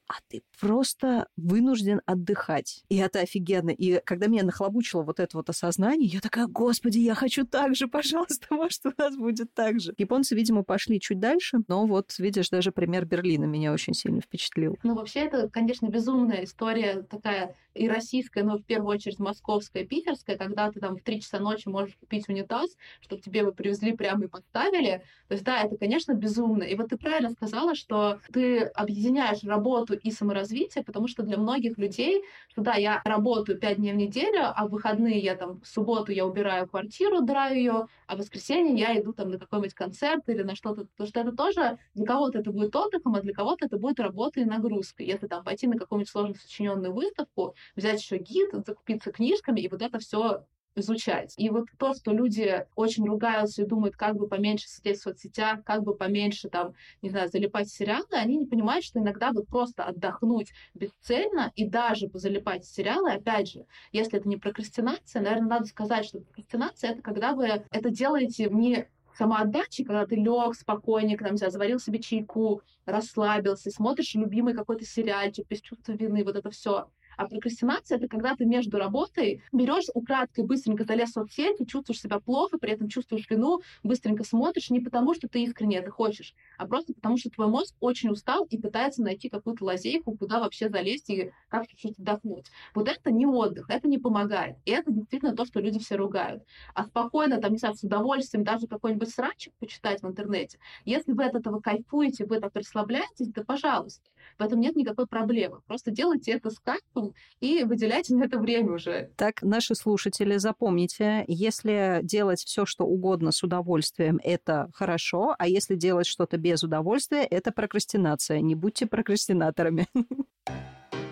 А ты просто вынужден отдыхать. И это офигенно. И когда меня нахлобучило вот это вот осознание, я такая, господи, я хочу так же, <laughs> пожалуйста, может, у нас будет так же. Японцы, видимо, пошли чуть дальше, но вот, видишь, даже пример Берлина меня очень сильно впечатлил. Ну, вообще, это, конечно, безумная история такая и российская, но в первую очередь московская, питерская, когда ты там в 3 часа ночи можешь купить унитаз, чтобы тебе его привезли прямо и поставили. То есть, да, это, конечно, безумно. И вот ты правильно сказала, что ты объединяешь работу и саморазвитие, потому что для многих людей, что да, я работаю 5 дней в неделю, а в выходные я там в субботу я убираю квартиру, драю ее, а в воскресенье я иду там на какой-нибудь концерт или на что-то. Потому что это тоже для кого-то это будет отдыхом, а для кого-то это будет работа и нагрузка. Если там пойти на какую-нибудь сложно сочиненную выставку, взять еще гид, закупиться книжками и вот это все изучать. И вот то, что люди очень ругаются и думают, как бы поменьше сидеть в соцсетях, как бы поменьше там, не знаю, залипать в сериалы, они не понимают, что иногда вот просто отдохнуть бесцельно и даже позалипать в сериалы, опять же, если это не прокрастинация, наверное, надо сказать, что прокрастинация — это когда вы это делаете не самоотдачи, когда ты лег спокойненько, там, не заварил себе чайку, расслабился, смотришь любимый какой-то сериальчик без чувства вины, вот это все. А прокрастинация — это когда ты между работой берешь украдкой, быстренько залез в соцсети, чувствуешь себя плохо, при этом чувствуешь вину, быстренько смотришь не потому, что ты искренне это хочешь, а просто потому, что твой мозг очень устал и пытается найти какую-то лазейку, куда вообще залезть и как чуть-чуть отдохнуть. Вот это не отдых, это не помогает. И это действительно то, что люди все ругают. А спокойно, там, не знаю, с удовольствием даже какой-нибудь срачик почитать в интернете, если вы от этого кайфуете, вы так расслабляетесь, да пожалуйста. В этом нет никакой проблемы. Просто делайте это с кайфом и выделяйте на это время уже. Так, наши слушатели, запомните, если делать все, что угодно с удовольствием, это хорошо, а если делать что-то без удовольствия, это прокрастинация. Не будьте прокрастинаторами. <laughs>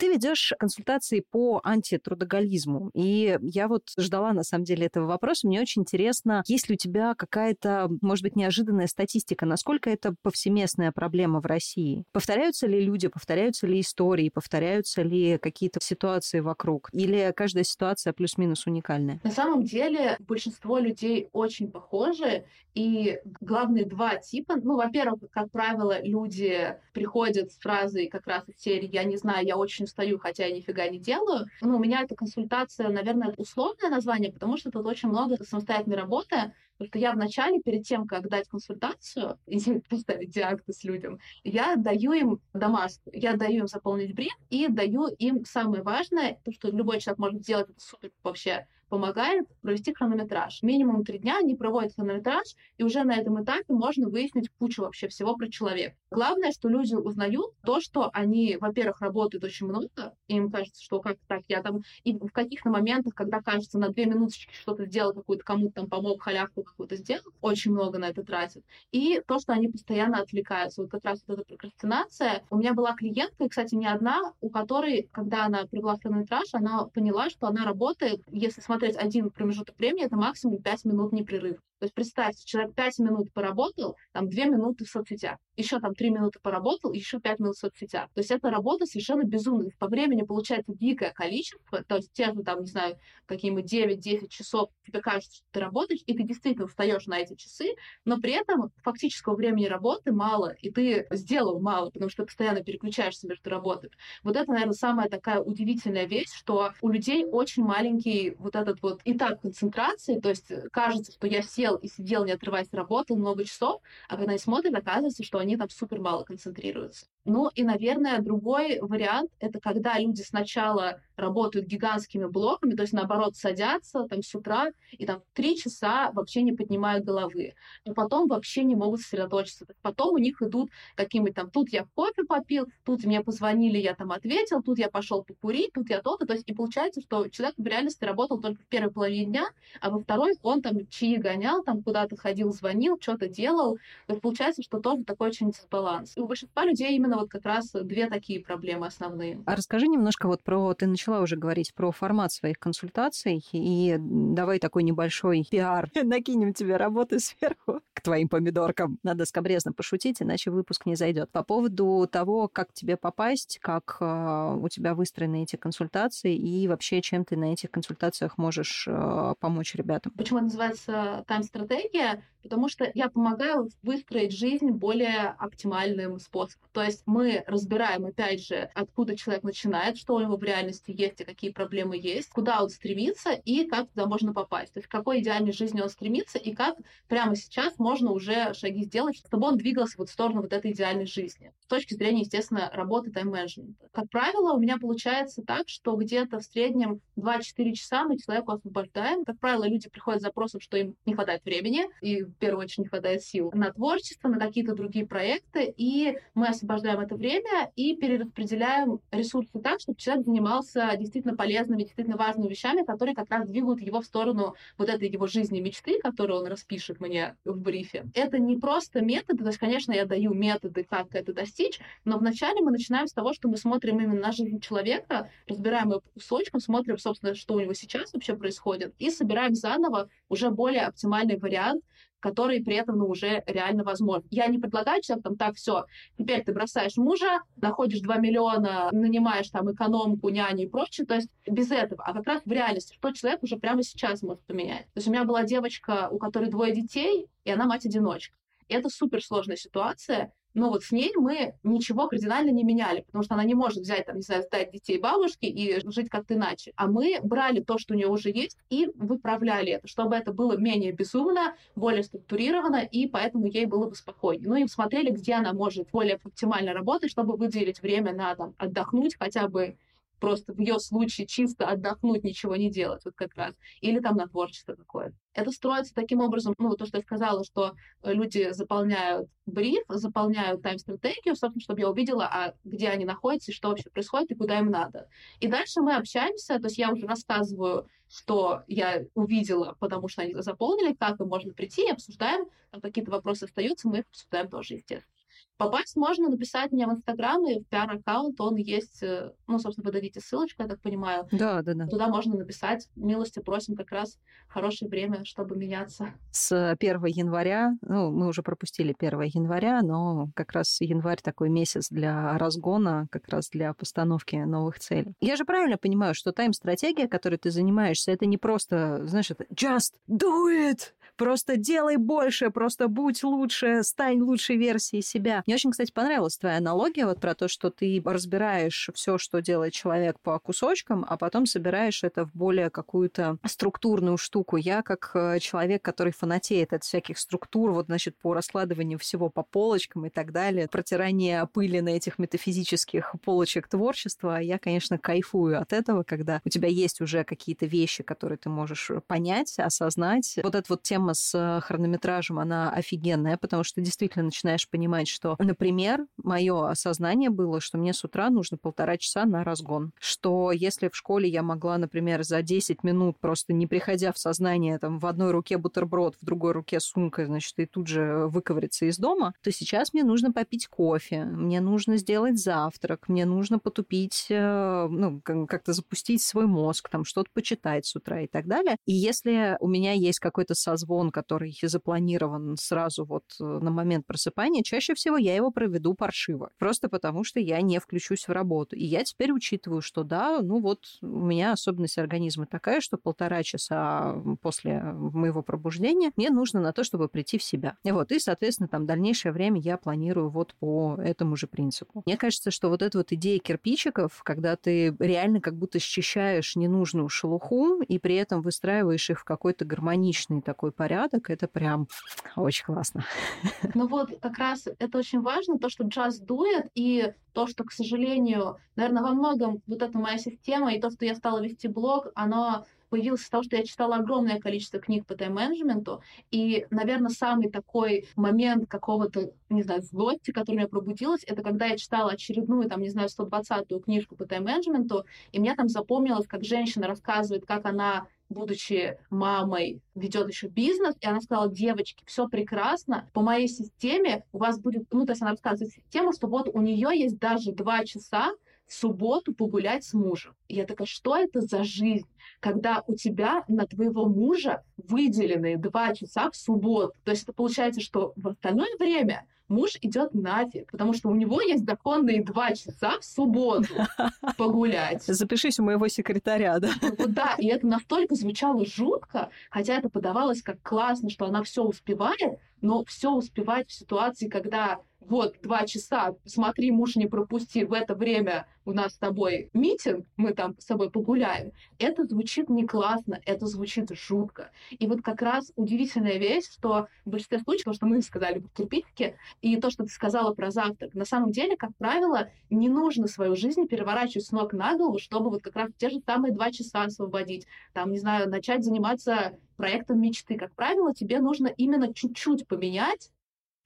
Ты ведешь консультации по антитрудоголизму. И я вот ждала, на самом деле, этого вопроса. Мне очень интересно, есть ли у тебя какая-то, может быть, неожиданная статистика, насколько это повсеместная проблема в России? Повторяются ли люди, повторяются ли истории, повторяются ли какие-то ситуации вокруг? Или каждая ситуация плюс-минус уникальная? На самом деле большинство людей очень похожи, и главные два типа, ну, во-первых, как правило, люди приходят с фразой как раз из серии «я не знаю, я очень устаю, хотя я нифига не делаю». Ну, у меня эта консультация, наверное, условное название, потому что тут очень много самостоятельной работы, Потому что я вначале, перед тем, как дать консультацию <laughs> и поставить диагноз людям, я даю им домашку, я даю им заполнить бриф и даю им самое важное, то, что любой человек может сделать, это супер вообще помогает провести хронометраж. Минимум три дня они проводят хронометраж, и уже на этом этапе можно выяснить кучу вообще всего про человека. Главное, что люди узнают то, что они, во-первых, работают очень много, и им кажется, что как так, я там... И в каких-то моментах, когда кажется, на две минуточки что-то сделал, какую-то кому-то там помог, халявку какую-то сделал, очень много на это тратят. И то, что они постоянно отвлекаются. Вот как раз вот эта прокрастинация. У меня была клиентка, и, кстати, не одна, у которой, когда она провела хронометраж, она поняла, что она работает, если смотреть смотреть один промежуток времени, это максимум 5 минут непрерыв. То есть представьте, человек 5 минут поработал, там 2 минуты в соцсетях, еще там 3 минуты поработал, еще 5 минут в соцсетях. То есть эта работа совершенно безумная. По времени получается дикое количество, то есть те же там, не знаю, какие-нибудь 9-10 часов тебе кажется, что ты работаешь, и ты действительно устаешь на эти часы, но при этом фактического времени работы мало, и ты сделал мало, потому что ты постоянно переключаешься между работами. Вот это, наверное, самая такая удивительная вещь, что у людей очень маленький вот этот вот этап концентрации, то есть кажется, что я сел сидел и сидел, не отрываясь, работал много часов, а когда они смотрят, оказывается, что они там супер мало концентрируются. Ну и, наверное, другой вариант — это когда люди сначала работают гигантскими блоками, то есть, наоборот, садятся там с утра и там три часа вообще не поднимают головы, а потом вообще не могут сосредоточиться. Потом у них идут какие-нибудь там, тут я кофе попил, тут мне позвонили, я там ответил, тут я пошел покурить, тут я то-то. То есть и получается, что человек в реальности работал только в первой половине дня, а во второй он там чаи гонял, там куда-то ходил, звонил, что-то делал. То есть получается, что тоже такой очень дисбаланс. И у большинства людей именно вот как раз две такие проблемы основные. А расскажи немножко вот про, ты начала уже говорить про формат своих консультаций, и давай такой небольшой пиар <laughs> накинем тебе работы сверху к твоим помидоркам. Надо скобрезно пошутить, иначе выпуск не зайдет. По поводу того, как тебе попасть, как э, у тебя выстроены эти консультации и вообще чем ты на этих консультациях можешь э, помочь ребятам. Почему называется тайм-стратегия? Потому что я помогаю выстроить жизнь более оптимальным способом. То есть мы разбираем, опять же, откуда человек начинает, что у него в реальности и какие проблемы есть, куда он стремится и как туда можно попасть. То есть к какой идеальной жизни он стремится и как прямо сейчас можно уже шаги сделать, чтобы он двигался вот в сторону вот этой идеальной жизни. С точки зрения, естественно, работы тайм-менеджмента. Как правило, у меня получается так, что где-то в среднем 2-4 часа мы человеку освобождаем. Как правило, люди приходят с запросом, что им не хватает времени, и в первую очередь не хватает сил на творчество, на какие-то другие проекты, и мы освобождаем это время и перераспределяем ресурсы так, чтобы человек занимался действительно полезными, действительно важными вещами, которые как раз двигают его в сторону вот этой его жизни мечты, которую он распишет мне в брифе. Это не просто методы, то есть, конечно, я даю методы, как это достичь, но вначале мы начинаем с того, что мы смотрим именно на жизнь человека, разбираем его по кусочкам, смотрим, собственно, что у него сейчас вообще происходит, и собираем заново уже более оптимальный вариант, который при этом ну, уже реально возможен. Я не предлагаю человеку там так, все, теперь ты бросаешь мужа, находишь 2 миллиона, нанимаешь там экономку, няню и прочее, то есть без этого, а как раз в реальности, что человек уже прямо сейчас может поменять. То есть у меня была девочка, у которой двое детей, и она мать-одиночка. И это суперсложная ситуация, но вот с ней мы ничего кардинально не меняли, потому что она не может взять, там, не знаю, сдать детей бабушке и жить как-то иначе. А мы брали то, что у нее уже есть, и выправляли это, чтобы это было менее безумно, более структурировано, и поэтому ей было бы спокойнее. Ну и смотрели, где она может более оптимально работать, чтобы выделить время на там, отдохнуть хотя бы просто в ее случае чисто отдохнуть, ничего не делать, вот как раз, или там на творчество какое-то. Это строится таким образом, ну, вот то, что я сказала, что э, люди заполняют бриф, заполняют тайм-стратегию, собственно, чтобы я увидела, а где они находятся, что вообще происходит, и куда им надо. И дальше мы общаемся, то есть я уже рассказываю, что я увидела, потому что они заполнили, как им можно прийти, и обсуждаем, там какие-то вопросы остаются, мы их обсуждаем тоже, естественно. Попасть можно написать мне в Инстаграм и в пиар-аккаунт, он есть, э, ну, собственно, вы дадите ссылочку, я так понимаю. Да, да, да. Туда можно написать, милости просим, как раз хорошее время, чтобы меняться. С 1 января, ну, мы уже пропустили 1 января, но как раз январь такой месяц для разгона, как раз для постановки новых целей. Я же правильно понимаю, что тайм-стратегия, которой ты занимаешься, это не просто, знаешь, это just do it, Просто делай больше, просто будь лучше, стань лучшей версией себя. Мне очень, кстати, понравилась твоя аналогия вот про то, что ты разбираешь все, что делает человек по кусочкам, а потом собираешь это в более какую-то структурную штуку. Я как э, человек, который фанатеет от всяких структур, вот, значит, по раскладыванию всего по полочкам и так далее, протирание пыли на этих метафизических полочек творчества, я, конечно, кайфую от этого, когда у тебя есть уже какие-то вещи, которые ты можешь понять, осознать. Вот эта вот тема тема с э, хронометражем, она офигенная, потому что действительно начинаешь понимать, что, например, мое осознание было, что мне с утра нужно полтора часа на разгон. Что если в школе я могла, например, за 10 минут, просто не приходя в сознание, там, в одной руке бутерброд, в другой руке сумка, значит, и тут же выковыриться из дома, то сейчас мне нужно попить кофе, мне нужно сделать завтрак, мне нужно потупить, э, ну, как-то запустить свой мозг, там, что-то почитать с утра и так далее. И если у меня есть какой-то созвон сон, который запланирован сразу вот э, на момент просыпания, чаще всего я его проведу паршиво. Просто потому, что я не включусь в работу. И я теперь учитываю, что да, ну вот у меня особенность организма такая, что полтора часа после моего пробуждения мне нужно на то, чтобы прийти в себя. И вот, и, соответственно, там дальнейшее время я планирую вот по этому же принципу. Мне кажется, что вот эта вот идея кирпичиков, когда ты реально как будто счищаешь ненужную шелуху и при этом выстраиваешь их в какой-то гармоничный такой порядок, это прям очень классно. <laughs> Ну вот как раз это очень важно, то, что джаз дует, и то, что, к сожалению, наверное, во многом вот эта моя система и то, что я стала вести блог, оно появилось из того, что я читала огромное количество книг по тайм-менеджменту, и, наверное, самый такой момент какого-то, не знаю, злости, который у меня пробудилась, это когда я читала очередную, там, не знаю, 120-ю книжку по тайм-менеджменту, и мне там запомнилось, как женщина рассказывает, как она будучи мамой, ведет еще бизнес, и она сказала, девочки, все прекрасно, по моей системе у вас будет, ну, то есть она рассказывает систему, что вот у нее есть даже два часа в субботу погулять с мужем. И я такая, что это за жизнь, когда у тебя на твоего мужа выделены два часа в субботу. То есть это получается, что в остальное время муж идет нафиг, потому что у него есть законные два часа в субботу <laughs> погулять. Запишись у моего секретаря, да? Вот да, и это настолько звучало жутко, хотя это подавалось как классно, что она все успевает, но все успевать в ситуации, когда вот два часа, смотри, муж не пропусти, в это время у нас с тобой митинг, мы там с тобой погуляем, это звучит не классно, это звучит жутко. И вот как раз удивительная вещь, что в большинстве случаев, то, что мы сказали в критике, и то, что ты сказала про завтрак, на самом деле, как правило, не нужно свою жизнь переворачивать с ног на голову, чтобы вот как раз те же самые два часа освободить, там, не знаю, начать заниматься проектом мечты. Как правило, тебе нужно именно чуть-чуть поменять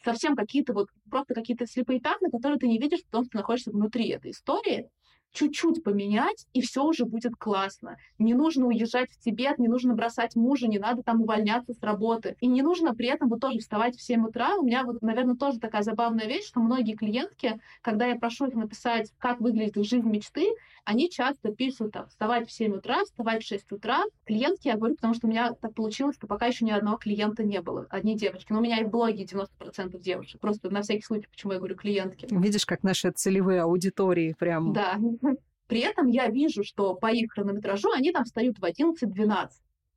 совсем какие-то вот просто какие-то слепые пятна, которые ты не видишь, потому что находишься внутри этой истории, чуть-чуть поменять, и все уже будет классно. Не нужно уезжать в Тибет, не нужно бросать мужа, не надо там увольняться с работы. И не нужно при этом вот тоже вставать в 7 утра. У меня вот, наверное, тоже такая забавная вещь, что многие клиентки, когда я прошу их написать, как выглядит их жизнь мечты, они часто пишут там, вставать в 7 утра, вставать в 6 утра. Клиентки, я говорю, потому что у меня так получилось, что пока еще ни одного клиента не было. Одни девочки. Но у меня и в блоге 90% девушек. Просто на всякий случай, почему я говорю клиентки. Видишь, как наши целевые аудитории прям... Да. При этом я вижу, что по их хронометражу они там встают в 11-12.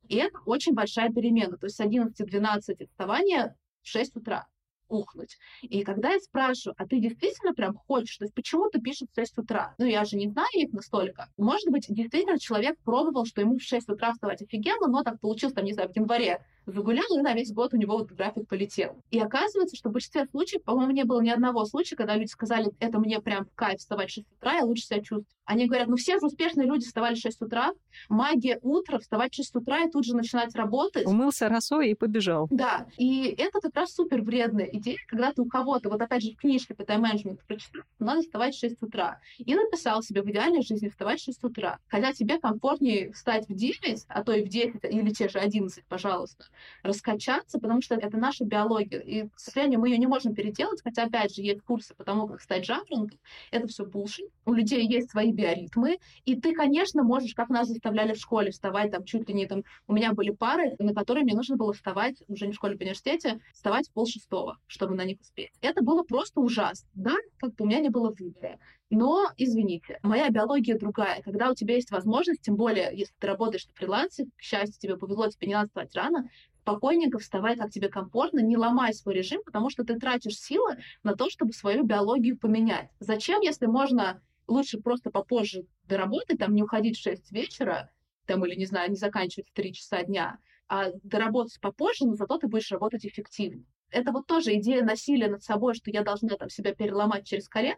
И это очень большая перемена. То есть с 11-12 вставания в 6 утра ухнуть. И когда я спрашиваю, а ты действительно прям хочешь? То есть почему ты пишешь в 6 утра? Ну, я же не знаю их настолько. Может быть, действительно человек пробовал, что ему в 6 утра вставать офигенно, но так получилось, там, не знаю, в январе загулял, и на весь год у него вот график полетел. И оказывается, что в большинстве случаев, по-моему, не было ни одного случая, когда люди сказали, это мне прям в кайф вставать в 6 утра, я лучше себя чувствую. Они говорят, ну все же успешные люди вставали в 6 утра, магия утра, вставать в 6 утра и тут же начинать работать. Умылся росой и побежал. Да, и это как раз супер вредная идея, когда ты у кого-то, вот опять же в книжке по тайм-менеджменту прочитал, надо вставать в 6 утра. И написал себе в идеальной жизни вставать в 6 утра. Хотя тебе комфортнее встать в 9, а то и в 10, или те же 11, пожалуйста, раскачаться, потому что это наша биология. И, к сожалению, мы ее не можем переделать, хотя, опять же, есть курсы по тому, как стать жаворонком. Это все bullshit. У людей есть свои биоритмы, и ты, конечно, можешь, как нас заставляли в школе, вставать там чуть ли не там... У меня были пары, на которые мне нужно было вставать, уже не в школе, в университете, вставать в полшестого, чтобы на них успеть. Это было просто ужасно, да? Как бы у меня не было выбора. Но, извините, моя биология другая. Когда у тебя есть возможность, тем более, если ты работаешь на фрилансе, к счастью, тебе повезло, тебе не надо вставать рано, спокойненько вставай, как тебе комфортно, не ломай свой режим, потому что ты тратишь силы на то, чтобы свою биологию поменять. Зачем, если можно лучше просто попозже доработать, там не уходить в 6 вечера, там, или, не знаю, не заканчивать в 3 часа дня, а доработать попозже, но зато ты будешь работать эффективнее. Это вот тоже идея насилия над собой, что я должна там себя переломать через колен,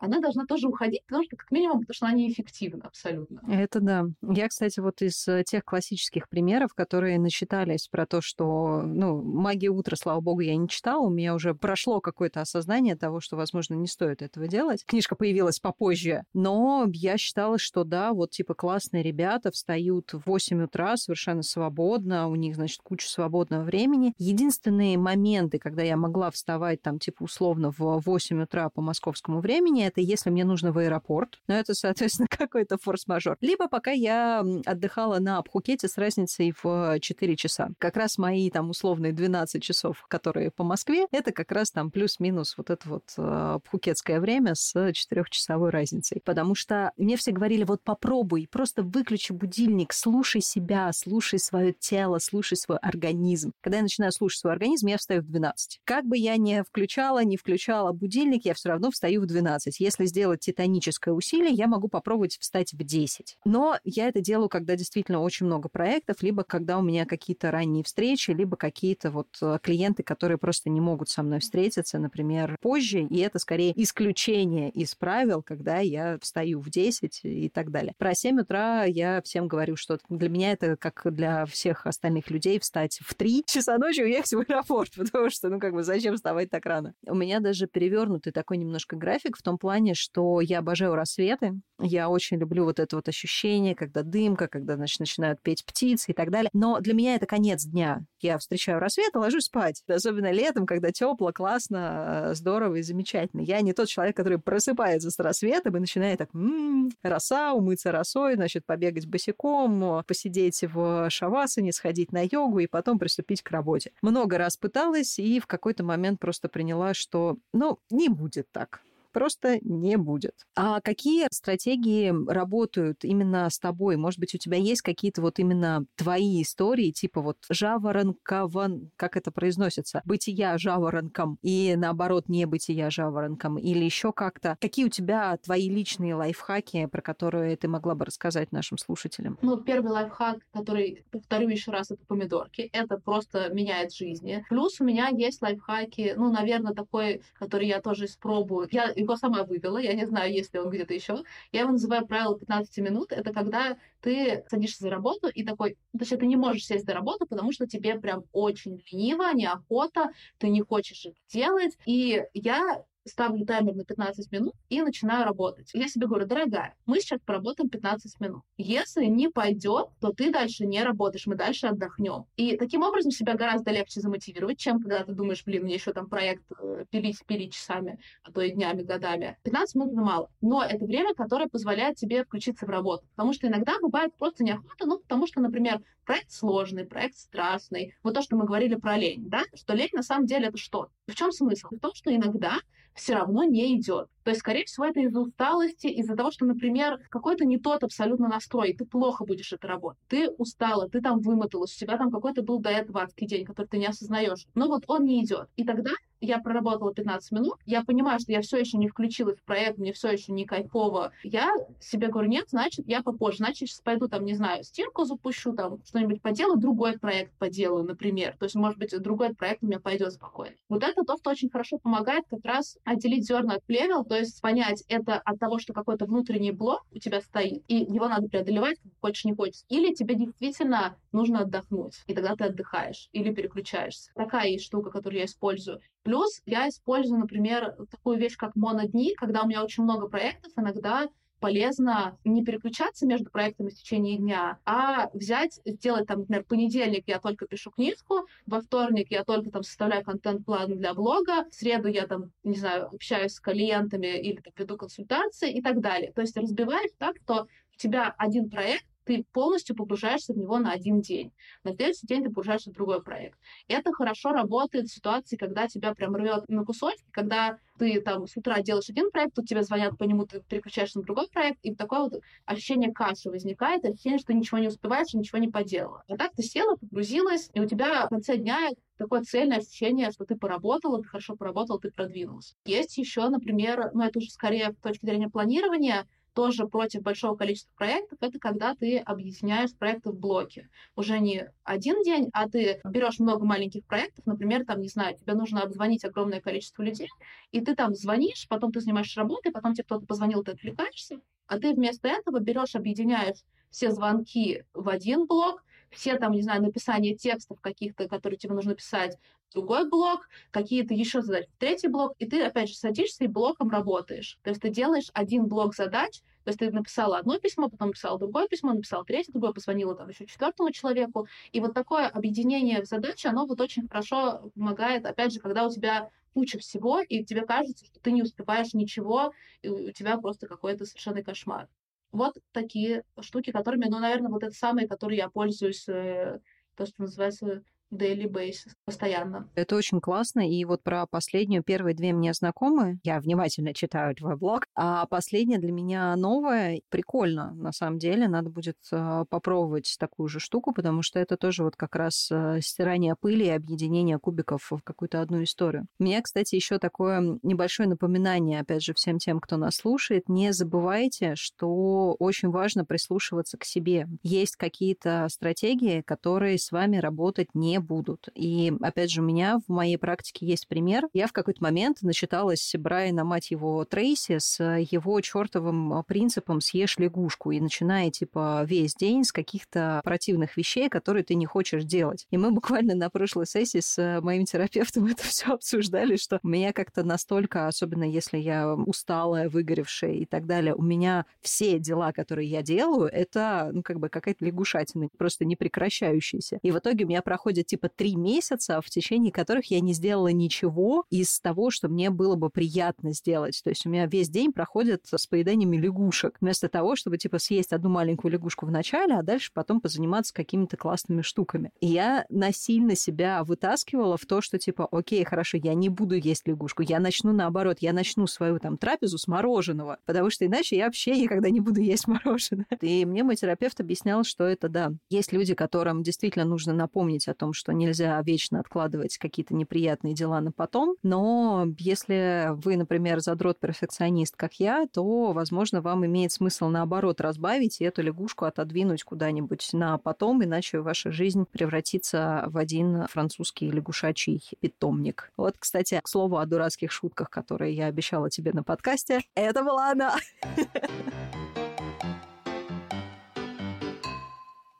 она должна тоже уходить, потому что, как минимум, потому что она неэффективна абсолютно. Это да. Я, кстати, вот из э, тех классических примеров, которые начитались про то, что, ну, магия утра, слава богу, я не читала, у меня уже прошло какое-то осознание того, что, возможно, не стоит этого делать. Книжка появилась попозже, но я считала, что да, вот типа классные ребята встают в 8 утра совершенно свободно, у них, значит, куча свободного времени. Единственные моменты, когда я могла вставать там, типа, условно в 8 утра по московскому времени, это если мне нужно в аэропорт, но это, соответственно, <laughs> какой-то форс-мажор. Либо пока я отдыхала на Пхукете с разницей в 4 часа. Как раз мои там условные 12 часов, которые по Москве, это как раз там плюс-минус вот это вот э, пхукетское время с 4-часовой разницей. Потому что мне все говорили, вот попробуй, просто выключи будильник, слушай себя, слушай свое тело, слушай свой организм. Когда я начинаю слушать свой организм, я встаю в 12. Как бы я ни включала, не включала будильник, я все равно встаю в 12 если сделать титаническое усилие, я могу попробовать встать в 10. Но я это делаю, когда действительно очень много проектов, либо когда у меня какие-то ранние встречи, либо какие-то вот э, клиенты, которые просто не могут со мной встретиться, например, позже, и это скорее исключение из правил, когда я встаю в 10 и так далее. Про 7 утра я всем говорю, что для меня это как для всех остальных людей встать в 3 часа ночи и уехать в аэропорт, <laughs> потому что, ну, как бы, зачем вставать так рано? У меня даже перевернутый такой немножко график в том плане, плане, что я обожаю рассветы, я очень люблю вот это вот ощущение, когда дымка, когда, значит, начинают петь птицы и так далее. Но для меня это конец дня. Я встречаю рассвет ложусь спать. Особенно летом, когда тепло, классно, э, здорово и замечательно. Я не тот человек, который просыпается с рассветом и начинает так, м-м, роса, умыться росой, значит, побегать босиком, посидеть в шавасане, сходить на йогу и потом приступить к работе. Много раз пыталась и в какой-то момент просто приняла, что, ну, не будет так просто не будет. А какие стратегии работают именно с тобой? Может быть, у тебя есть какие-то вот именно твои истории, типа вот жаворонкован, как это произносится, бытия жаворонком и наоборот не бытия жаворонком или еще как-то? Какие у тебя твои личные лайфхаки, про которые ты могла бы рассказать нашим слушателям? Ну, первый лайфхак, который, повторю еще раз, это помидорки. Это просто меняет жизни. Плюс у меня есть лайфхаки, ну, наверное, такой, который я тоже испробую. Я его сама вывела, я не знаю, есть ли он где-то еще. Я его называю правило 15 минут. Это когда ты садишься за работу и такой, точнее, ты не можешь сесть за работу, потому что тебе прям очень лениво, неохота, ты не хочешь это делать. И я ставлю таймер на 15 минут и начинаю работать. Я себе говорю, дорогая, мы сейчас поработаем 15 минут. Если не пойдет, то ты дальше не работаешь, мы дальше отдохнем. И таким образом себя гораздо легче замотивировать, чем когда ты думаешь, блин, мне еще там проект э, пилить, пилить часами, а то и днями, годами. 15 минут это мало. Но это время, которое позволяет тебе включиться в работу. Потому что иногда бывает просто неохота, ну, потому что, например, проект сложный, проект страшный. Вот то, что мы говорили про лень, да, что лень на самом деле это что? В чем смысл? В том, что иногда все равно не идет. То есть, скорее всего, это из-за усталости, из-за того, что, например, какой-то не тот абсолютно настрой, ты плохо будешь это работать. Ты устала, ты там вымоталась, у тебя там какой-то был до этого адский день, который ты не осознаешь. Но вот он не идет. И тогда я проработала 15 минут, я понимаю, что я все еще не включилась в проект, мне все еще не кайфово. Я себе говорю, нет, значит, я попозже. Значит, сейчас пойду там, не знаю, стирку запущу, там что-нибудь поделаю, другой проект поделаю, например. То есть, может быть, другой проект у меня пойдет спокойно. Вот это то, что очень хорошо помогает как раз отделить зерна от плевел, то есть понять, это от того, что какой-то внутренний блок у тебя стоит, и его надо преодолевать, хочешь не хочешь. Или тебе действительно нужно отдохнуть, и тогда ты отдыхаешь или переключаешься. Такая есть штука, которую я использую. Плюс я использую, например, такую вещь, как монодни, когда у меня очень много проектов, иногда полезно не переключаться между проектами в течение дня, а взять, сделать там, например, понедельник я только пишу книжку, во вторник я только там составляю контент-план для блога, в среду я там, не знаю, общаюсь с клиентами или там, веду консультации и так далее. То есть разбиваешь так, что у тебя один проект ты полностью погружаешься в него на один день. На следующий день ты погружаешься в другой проект. Это хорошо работает в ситуации, когда тебя прям рвет на кусочки, когда ты там с утра делаешь один проект, тут тебе звонят по нему, ты переключаешься на другой проект, и такое вот ощущение каши возникает, ощущение, что ты ничего не успеваешь, ничего не поделала. А так ты села, погрузилась, и у тебя в конце дня такое цельное ощущение, что ты поработала, ты хорошо поработала, ты продвинулась. Есть еще, например, ну это уже скорее с точки зрения планирования, тоже против большого количества проектов, это когда ты объединяешь проекты в блоки. Уже не один день, а ты берешь много маленьких проектов, например, там, не знаю, тебе нужно обзвонить огромное количество людей, и ты там звонишь, потом ты занимаешься работой, потом тебе кто-то позвонил, ты отвлекаешься, а ты вместо этого берешь, объединяешь все звонки в один блок, все там, не знаю, написание текстов каких-то, которые тебе нужно писать, другой блок, какие-то еще задачи третий блок, и ты, опять же, садишься и блоком работаешь. То есть ты делаешь один блок задач, то есть ты написала одно письмо, потом написала другое письмо, написала третье, другое, позвонила там еще четвертому человеку. И вот такое объединение в задачи, оно вот очень хорошо помогает, опять же, когда у тебя куча всего, и тебе кажется, что ты не успеваешь ничего, и у тебя просто какой-то совершенный кошмар. Вот такие штуки, которыми, ну, наверное, вот это самые, которые я пользуюсь, э, то, что называется daily basis, постоянно. Это очень классно. И вот про последнюю, первые две мне знакомы. Я внимательно читаю твой блог. А последняя для меня новая. Прикольно, на самом деле. Надо будет э, попробовать такую же штуку, потому что это тоже вот как раз э, стирание пыли и объединение кубиков в какую-то одну историю. У меня, кстати, еще такое небольшое напоминание, опять же, всем тем, кто нас слушает. Не забывайте, что очень важно прислушиваться к себе. Есть какие-то стратегии, которые с вами работать не будут. И, опять же, у меня в моей практике есть пример. Я в какой-то момент начиталась Брайана, мать его, Трейси с его чертовым принципом «съешь лягушку» и начиная, типа, весь день с каких-то противных вещей, которые ты не хочешь делать. И мы буквально на прошлой сессии с моим терапевтом <laughs> это все обсуждали, что меня как-то настолько, особенно если я усталая, выгоревшая и так далее, у меня все дела, которые я делаю, это, ну, как бы какая-то лягушатина, просто не прекращающаяся. И в итоге у меня проходит типа три месяца, в течение которых я не сделала ничего из того, что мне было бы приятно сделать. То есть у меня весь день проходит с поеданиями лягушек, вместо того, чтобы типа съесть одну маленькую лягушку в начале, а дальше потом позаниматься какими-то классными штуками. И я насильно себя вытаскивала в то, что типа, окей, хорошо, я не буду есть лягушку, я начну наоборот, я начну свою там трапезу с мороженого, потому что иначе я вообще никогда не буду есть мороженое. И мне мой терапевт объяснял, что это да. Есть люди, которым действительно нужно напомнить о том, что нельзя вечно откладывать какие-то неприятные дела на потом, но если вы, например, задрот-перфекционист, как я, то, возможно, вам имеет смысл наоборот разбавить и эту лягушку отодвинуть куда-нибудь на потом, иначе ваша жизнь превратится в один французский лягушачий питомник. Вот, кстати, к слову о дурацких шутках, которые я обещала тебе на подкасте. Это была она! <laughs>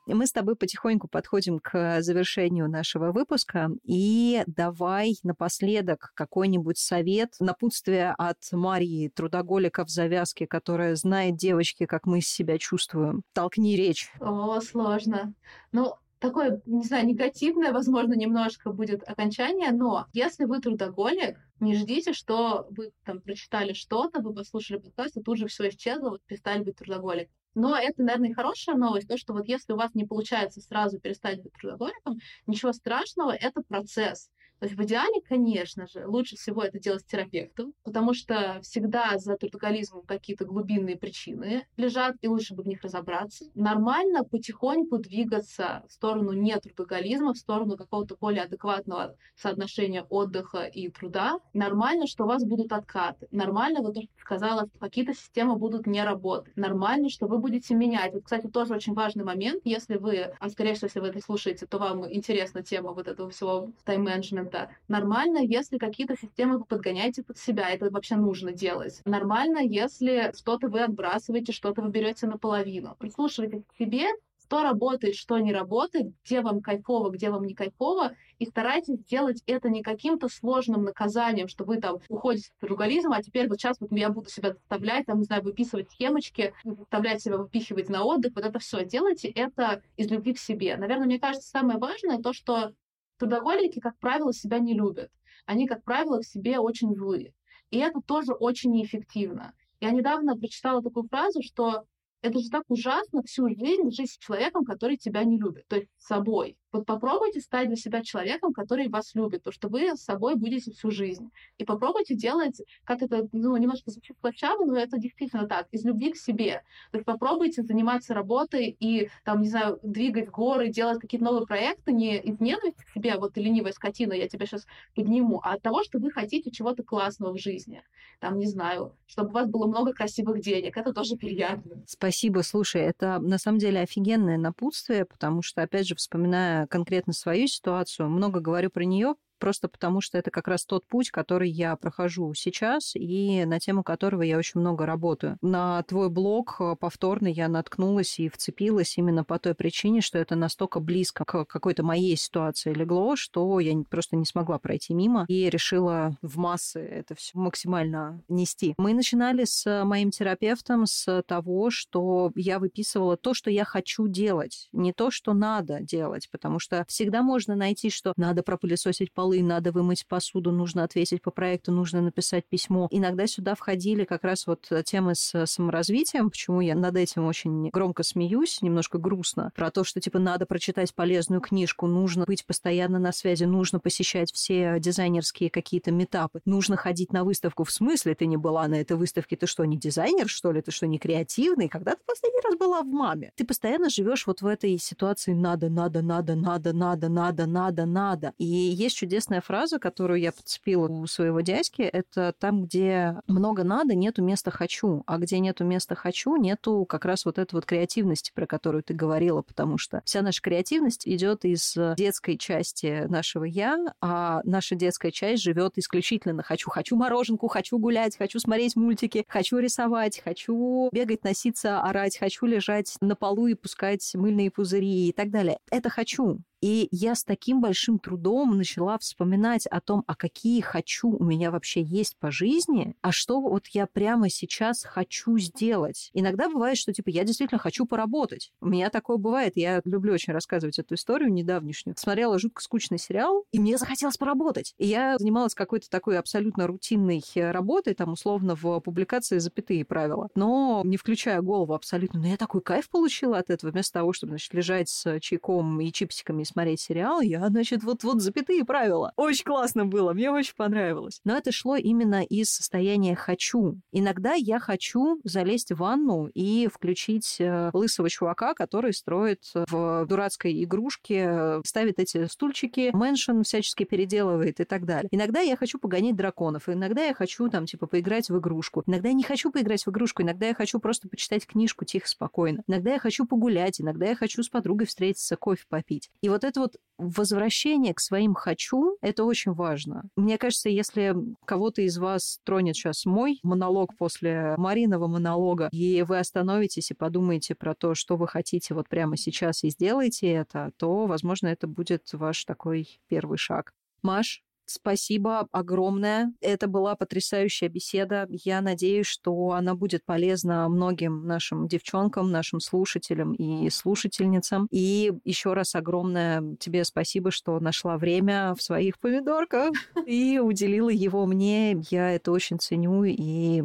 Мы с тобой потихоньку подходим к завершению нашего выпуска. И давай напоследок какой-нибудь совет, напутствие от Марии, трудоголика в завязке, которая знает девочки, как мы себя чувствуем. Толкни речь. О, сложно. Ну, такое, не знаю, негативное, возможно, немножко будет окончание, но если вы трудоголик, не ждите, что вы там прочитали что-то, вы послушали подкаст, и тут же все исчезло, вот перестали быть трудоголик. Но это, наверное, хорошая новость, то, что вот если у вас не получается сразу перестать быть трудоголиком, ничего страшного, это процесс. То есть в идеале, конечно же, лучше всего это делать терапевтом, потому что всегда за трудоголизмом какие-то глубинные причины лежат, и лучше бы в них разобраться. Нормально потихоньку двигаться в сторону не трудоголизма, в сторону какого-то более адекватного соотношения отдыха и труда. Нормально, что у вас будут откаты. Нормально, вот то, что сказала, что какие-то системы будут не работать. Нормально, что вы будете менять. Вот, кстати, тоже очень важный момент. Если вы, а скорее всего, если вы это слушаете, то вам интересна тема вот этого всего тайм-менеджмента, это нормально, если какие-то системы вы подгоняете под себя, это вообще нужно делать. Нормально, если что-то вы отбрасываете, что-то вы берете наполовину. Прислушивайтесь к себе, что работает, что не работает, где вам кайфово, где вам не кайфово, и старайтесь сделать это не каким-то сложным наказанием, что вы там уходите в трудоголизм, а теперь вот сейчас вот я буду себя заставлять, там, не знаю, выписывать схемочки, заставлять себя выпихивать на отдых, вот это все. Делайте это из любви к себе. Наверное, мне кажется, самое важное то, что Трудоголики, как правило, себя не любят. Они, как правило, к себе очень злые. И это тоже очень неэффективно. Я недавно прочитала такую фразу, что это же так ужасно всю жизнь жить с человеком, который тебя не любит, то есть с собой. Вот попробуйте стать для себя человеком, который вас любит, то что вы с собой будете всю жизнь. И попробуйте делать, как это, ну, немножко звучит плачаво, но это действительно так, из любви к себе. То есть попробуйте заниматься работой и, там, не знаю, двигать горы, делать какие-то новые проекты не из ненависти к себе, вот ты ленивая скотина, я тебя сейчас подниму, а от того, что вы хотите чего-то классного в жизни. Там, не знаю, чтобы у вас было много красивых денег, это тоже приятно. Спасибо, слушай, это на самом деле офигенное напутствие, потому что, опять же, вспоминая конкретно свою ситуацию, много говорю про нее, просто потому что это как раз тот путь, который я прохожу сейчас и на тему которого я очень много работаю. На твой блог э, повторно я наткнулась и вцепилась именно по той причине, что это настолько близко к какой-то моей ситуации легло, что я просто не смогла пройти мимо и решила в массы это все максимально нести. Мы начинали с моим терапевтом с того, что я выписывала то, что я хочу делать, не то, что надо делать, потому что всегда можно найти, что надо пропылесосить полы полы, надо вымыть посуду, нужно ответить по проекту, нужно написать письмо. Иногда сюда входили как раз вот темы с саморазвитием, почему я над этим очень громко смеюсь, немножко грустно, про то, что типа надо прочитать полезную книжку, нужно быть постоянно на связи, нужно посещать все дизайнерские какие-то метапы, нужно ходить на выставку. В смысле ты не была на этой выставке? Ты что, не дизайнер, что ли? Ты что, не креативный? Когда ты последний раз была в маме? Ты постоянно живешь вот в этой ситуации надо, надо, надо, надо, надо, надо, надо, надо. И есть чудесный известная фраза, которую я подцепила у своего дядьки, это там, где много надо, нету места хочу, а где нету места хочу, нету как раз вот этой вот креативности, про которую ты говорила, потому что вся наша креативность идет из детской части нашего я, а наша детская часть живет исключительно хочу, хочу мороженку, хочу гулять, хочу смотреть мультики, хочу рисовать, хочу бегать, носиться, орать, хочу лежать на полу и пускать мыльные пузыри и так далее. Это хочу. И я с таким большим трудом начала вспоминать о том, а какие хочу у меня вообще есть по жизни, а что вот я прямо сейчас хочу сделать. Иногда бывает, что типа я действительно хочу поработать. У меня такое бывает. Я люблю очень рассказывать эту историю недавнешнюю. Смотрела жутко скучный сериал, и мне захотелось поработать. И я занималась какой-то такой абсолютно рутинной работой, там условно в публикации запятые правила, но не включая голову абсолютно. Но я такой кайф получила от этого, вместо того, чтобы, значит, лежать с чайком и чипсиками смотреть сериал, я, значит, вот-вот запятые правила. Очень классно было, мне очень понравилось. Но это шло именно из состояния «хочу». Иногда я хочу залезть в ванну и включить э, лысого чувака, который строит в дурацкой игрушке, ставит эти стульчики, мэншн всячески переделывает и так далее. Иногда я хочу погонять драконов, иногда я хочу там типа поиграть в игрушку. Иногда я не хочу поиграть в игрушку, иногда я хочу просто почитать книжку тихо, спокойно. Иногда я хочу погулять, иногда я хочу с подругой встретиться, кофе попить. И вот это вот возвращение к своим «хочу» — это очень важно. Мне кажется, если кого-то из вас тронет сейчас мой монолог после Мариного монолога, и вы остановитесь и подумаете про то, что вы хотите вот прямо сейчас и сделаете это, то, возможно, это будет ваш такой первый шаг. Маш, Спасибо огромное. Это была потрясающая беседа. Я надеюсь, что она будет полезна многим нашим девчонкам, нашим слушателям и слушательницам. И еще раз огромное тебе спасибо, что нашла время в своих помидорках <laughs> и уделила его мне. Я это очень ценю и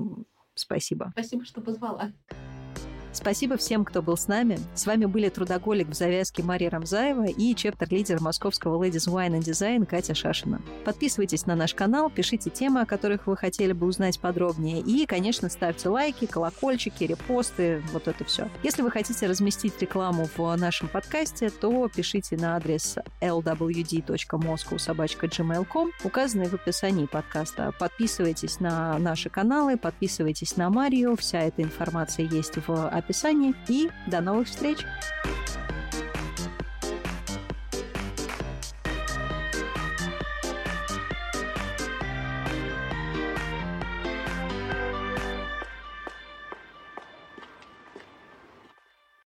спасибо. Спасибо, что позвала. Спасибо всем, кто был с нами. С вами были трудоголик в завязке Мария Рамзаева и чептер-лидер московского Ladies Wine and Design Катя Шашина. Подписывайтесь на наш канал, пишите темы, о которых вы хотели бы узнать подробнее. И, конечно, ставьте лайки, колокольчики, репосты, вот это все. Если вы хотите разместить рекламу в нашем подкасте, то пишите на адрес lwd.moscow.gmail.com, указанный в описании подкаста. Подписывайтесь на наши каналы, подписывайтесь на Марию. Вся эта информация есть в описании описании. И до новых встреч!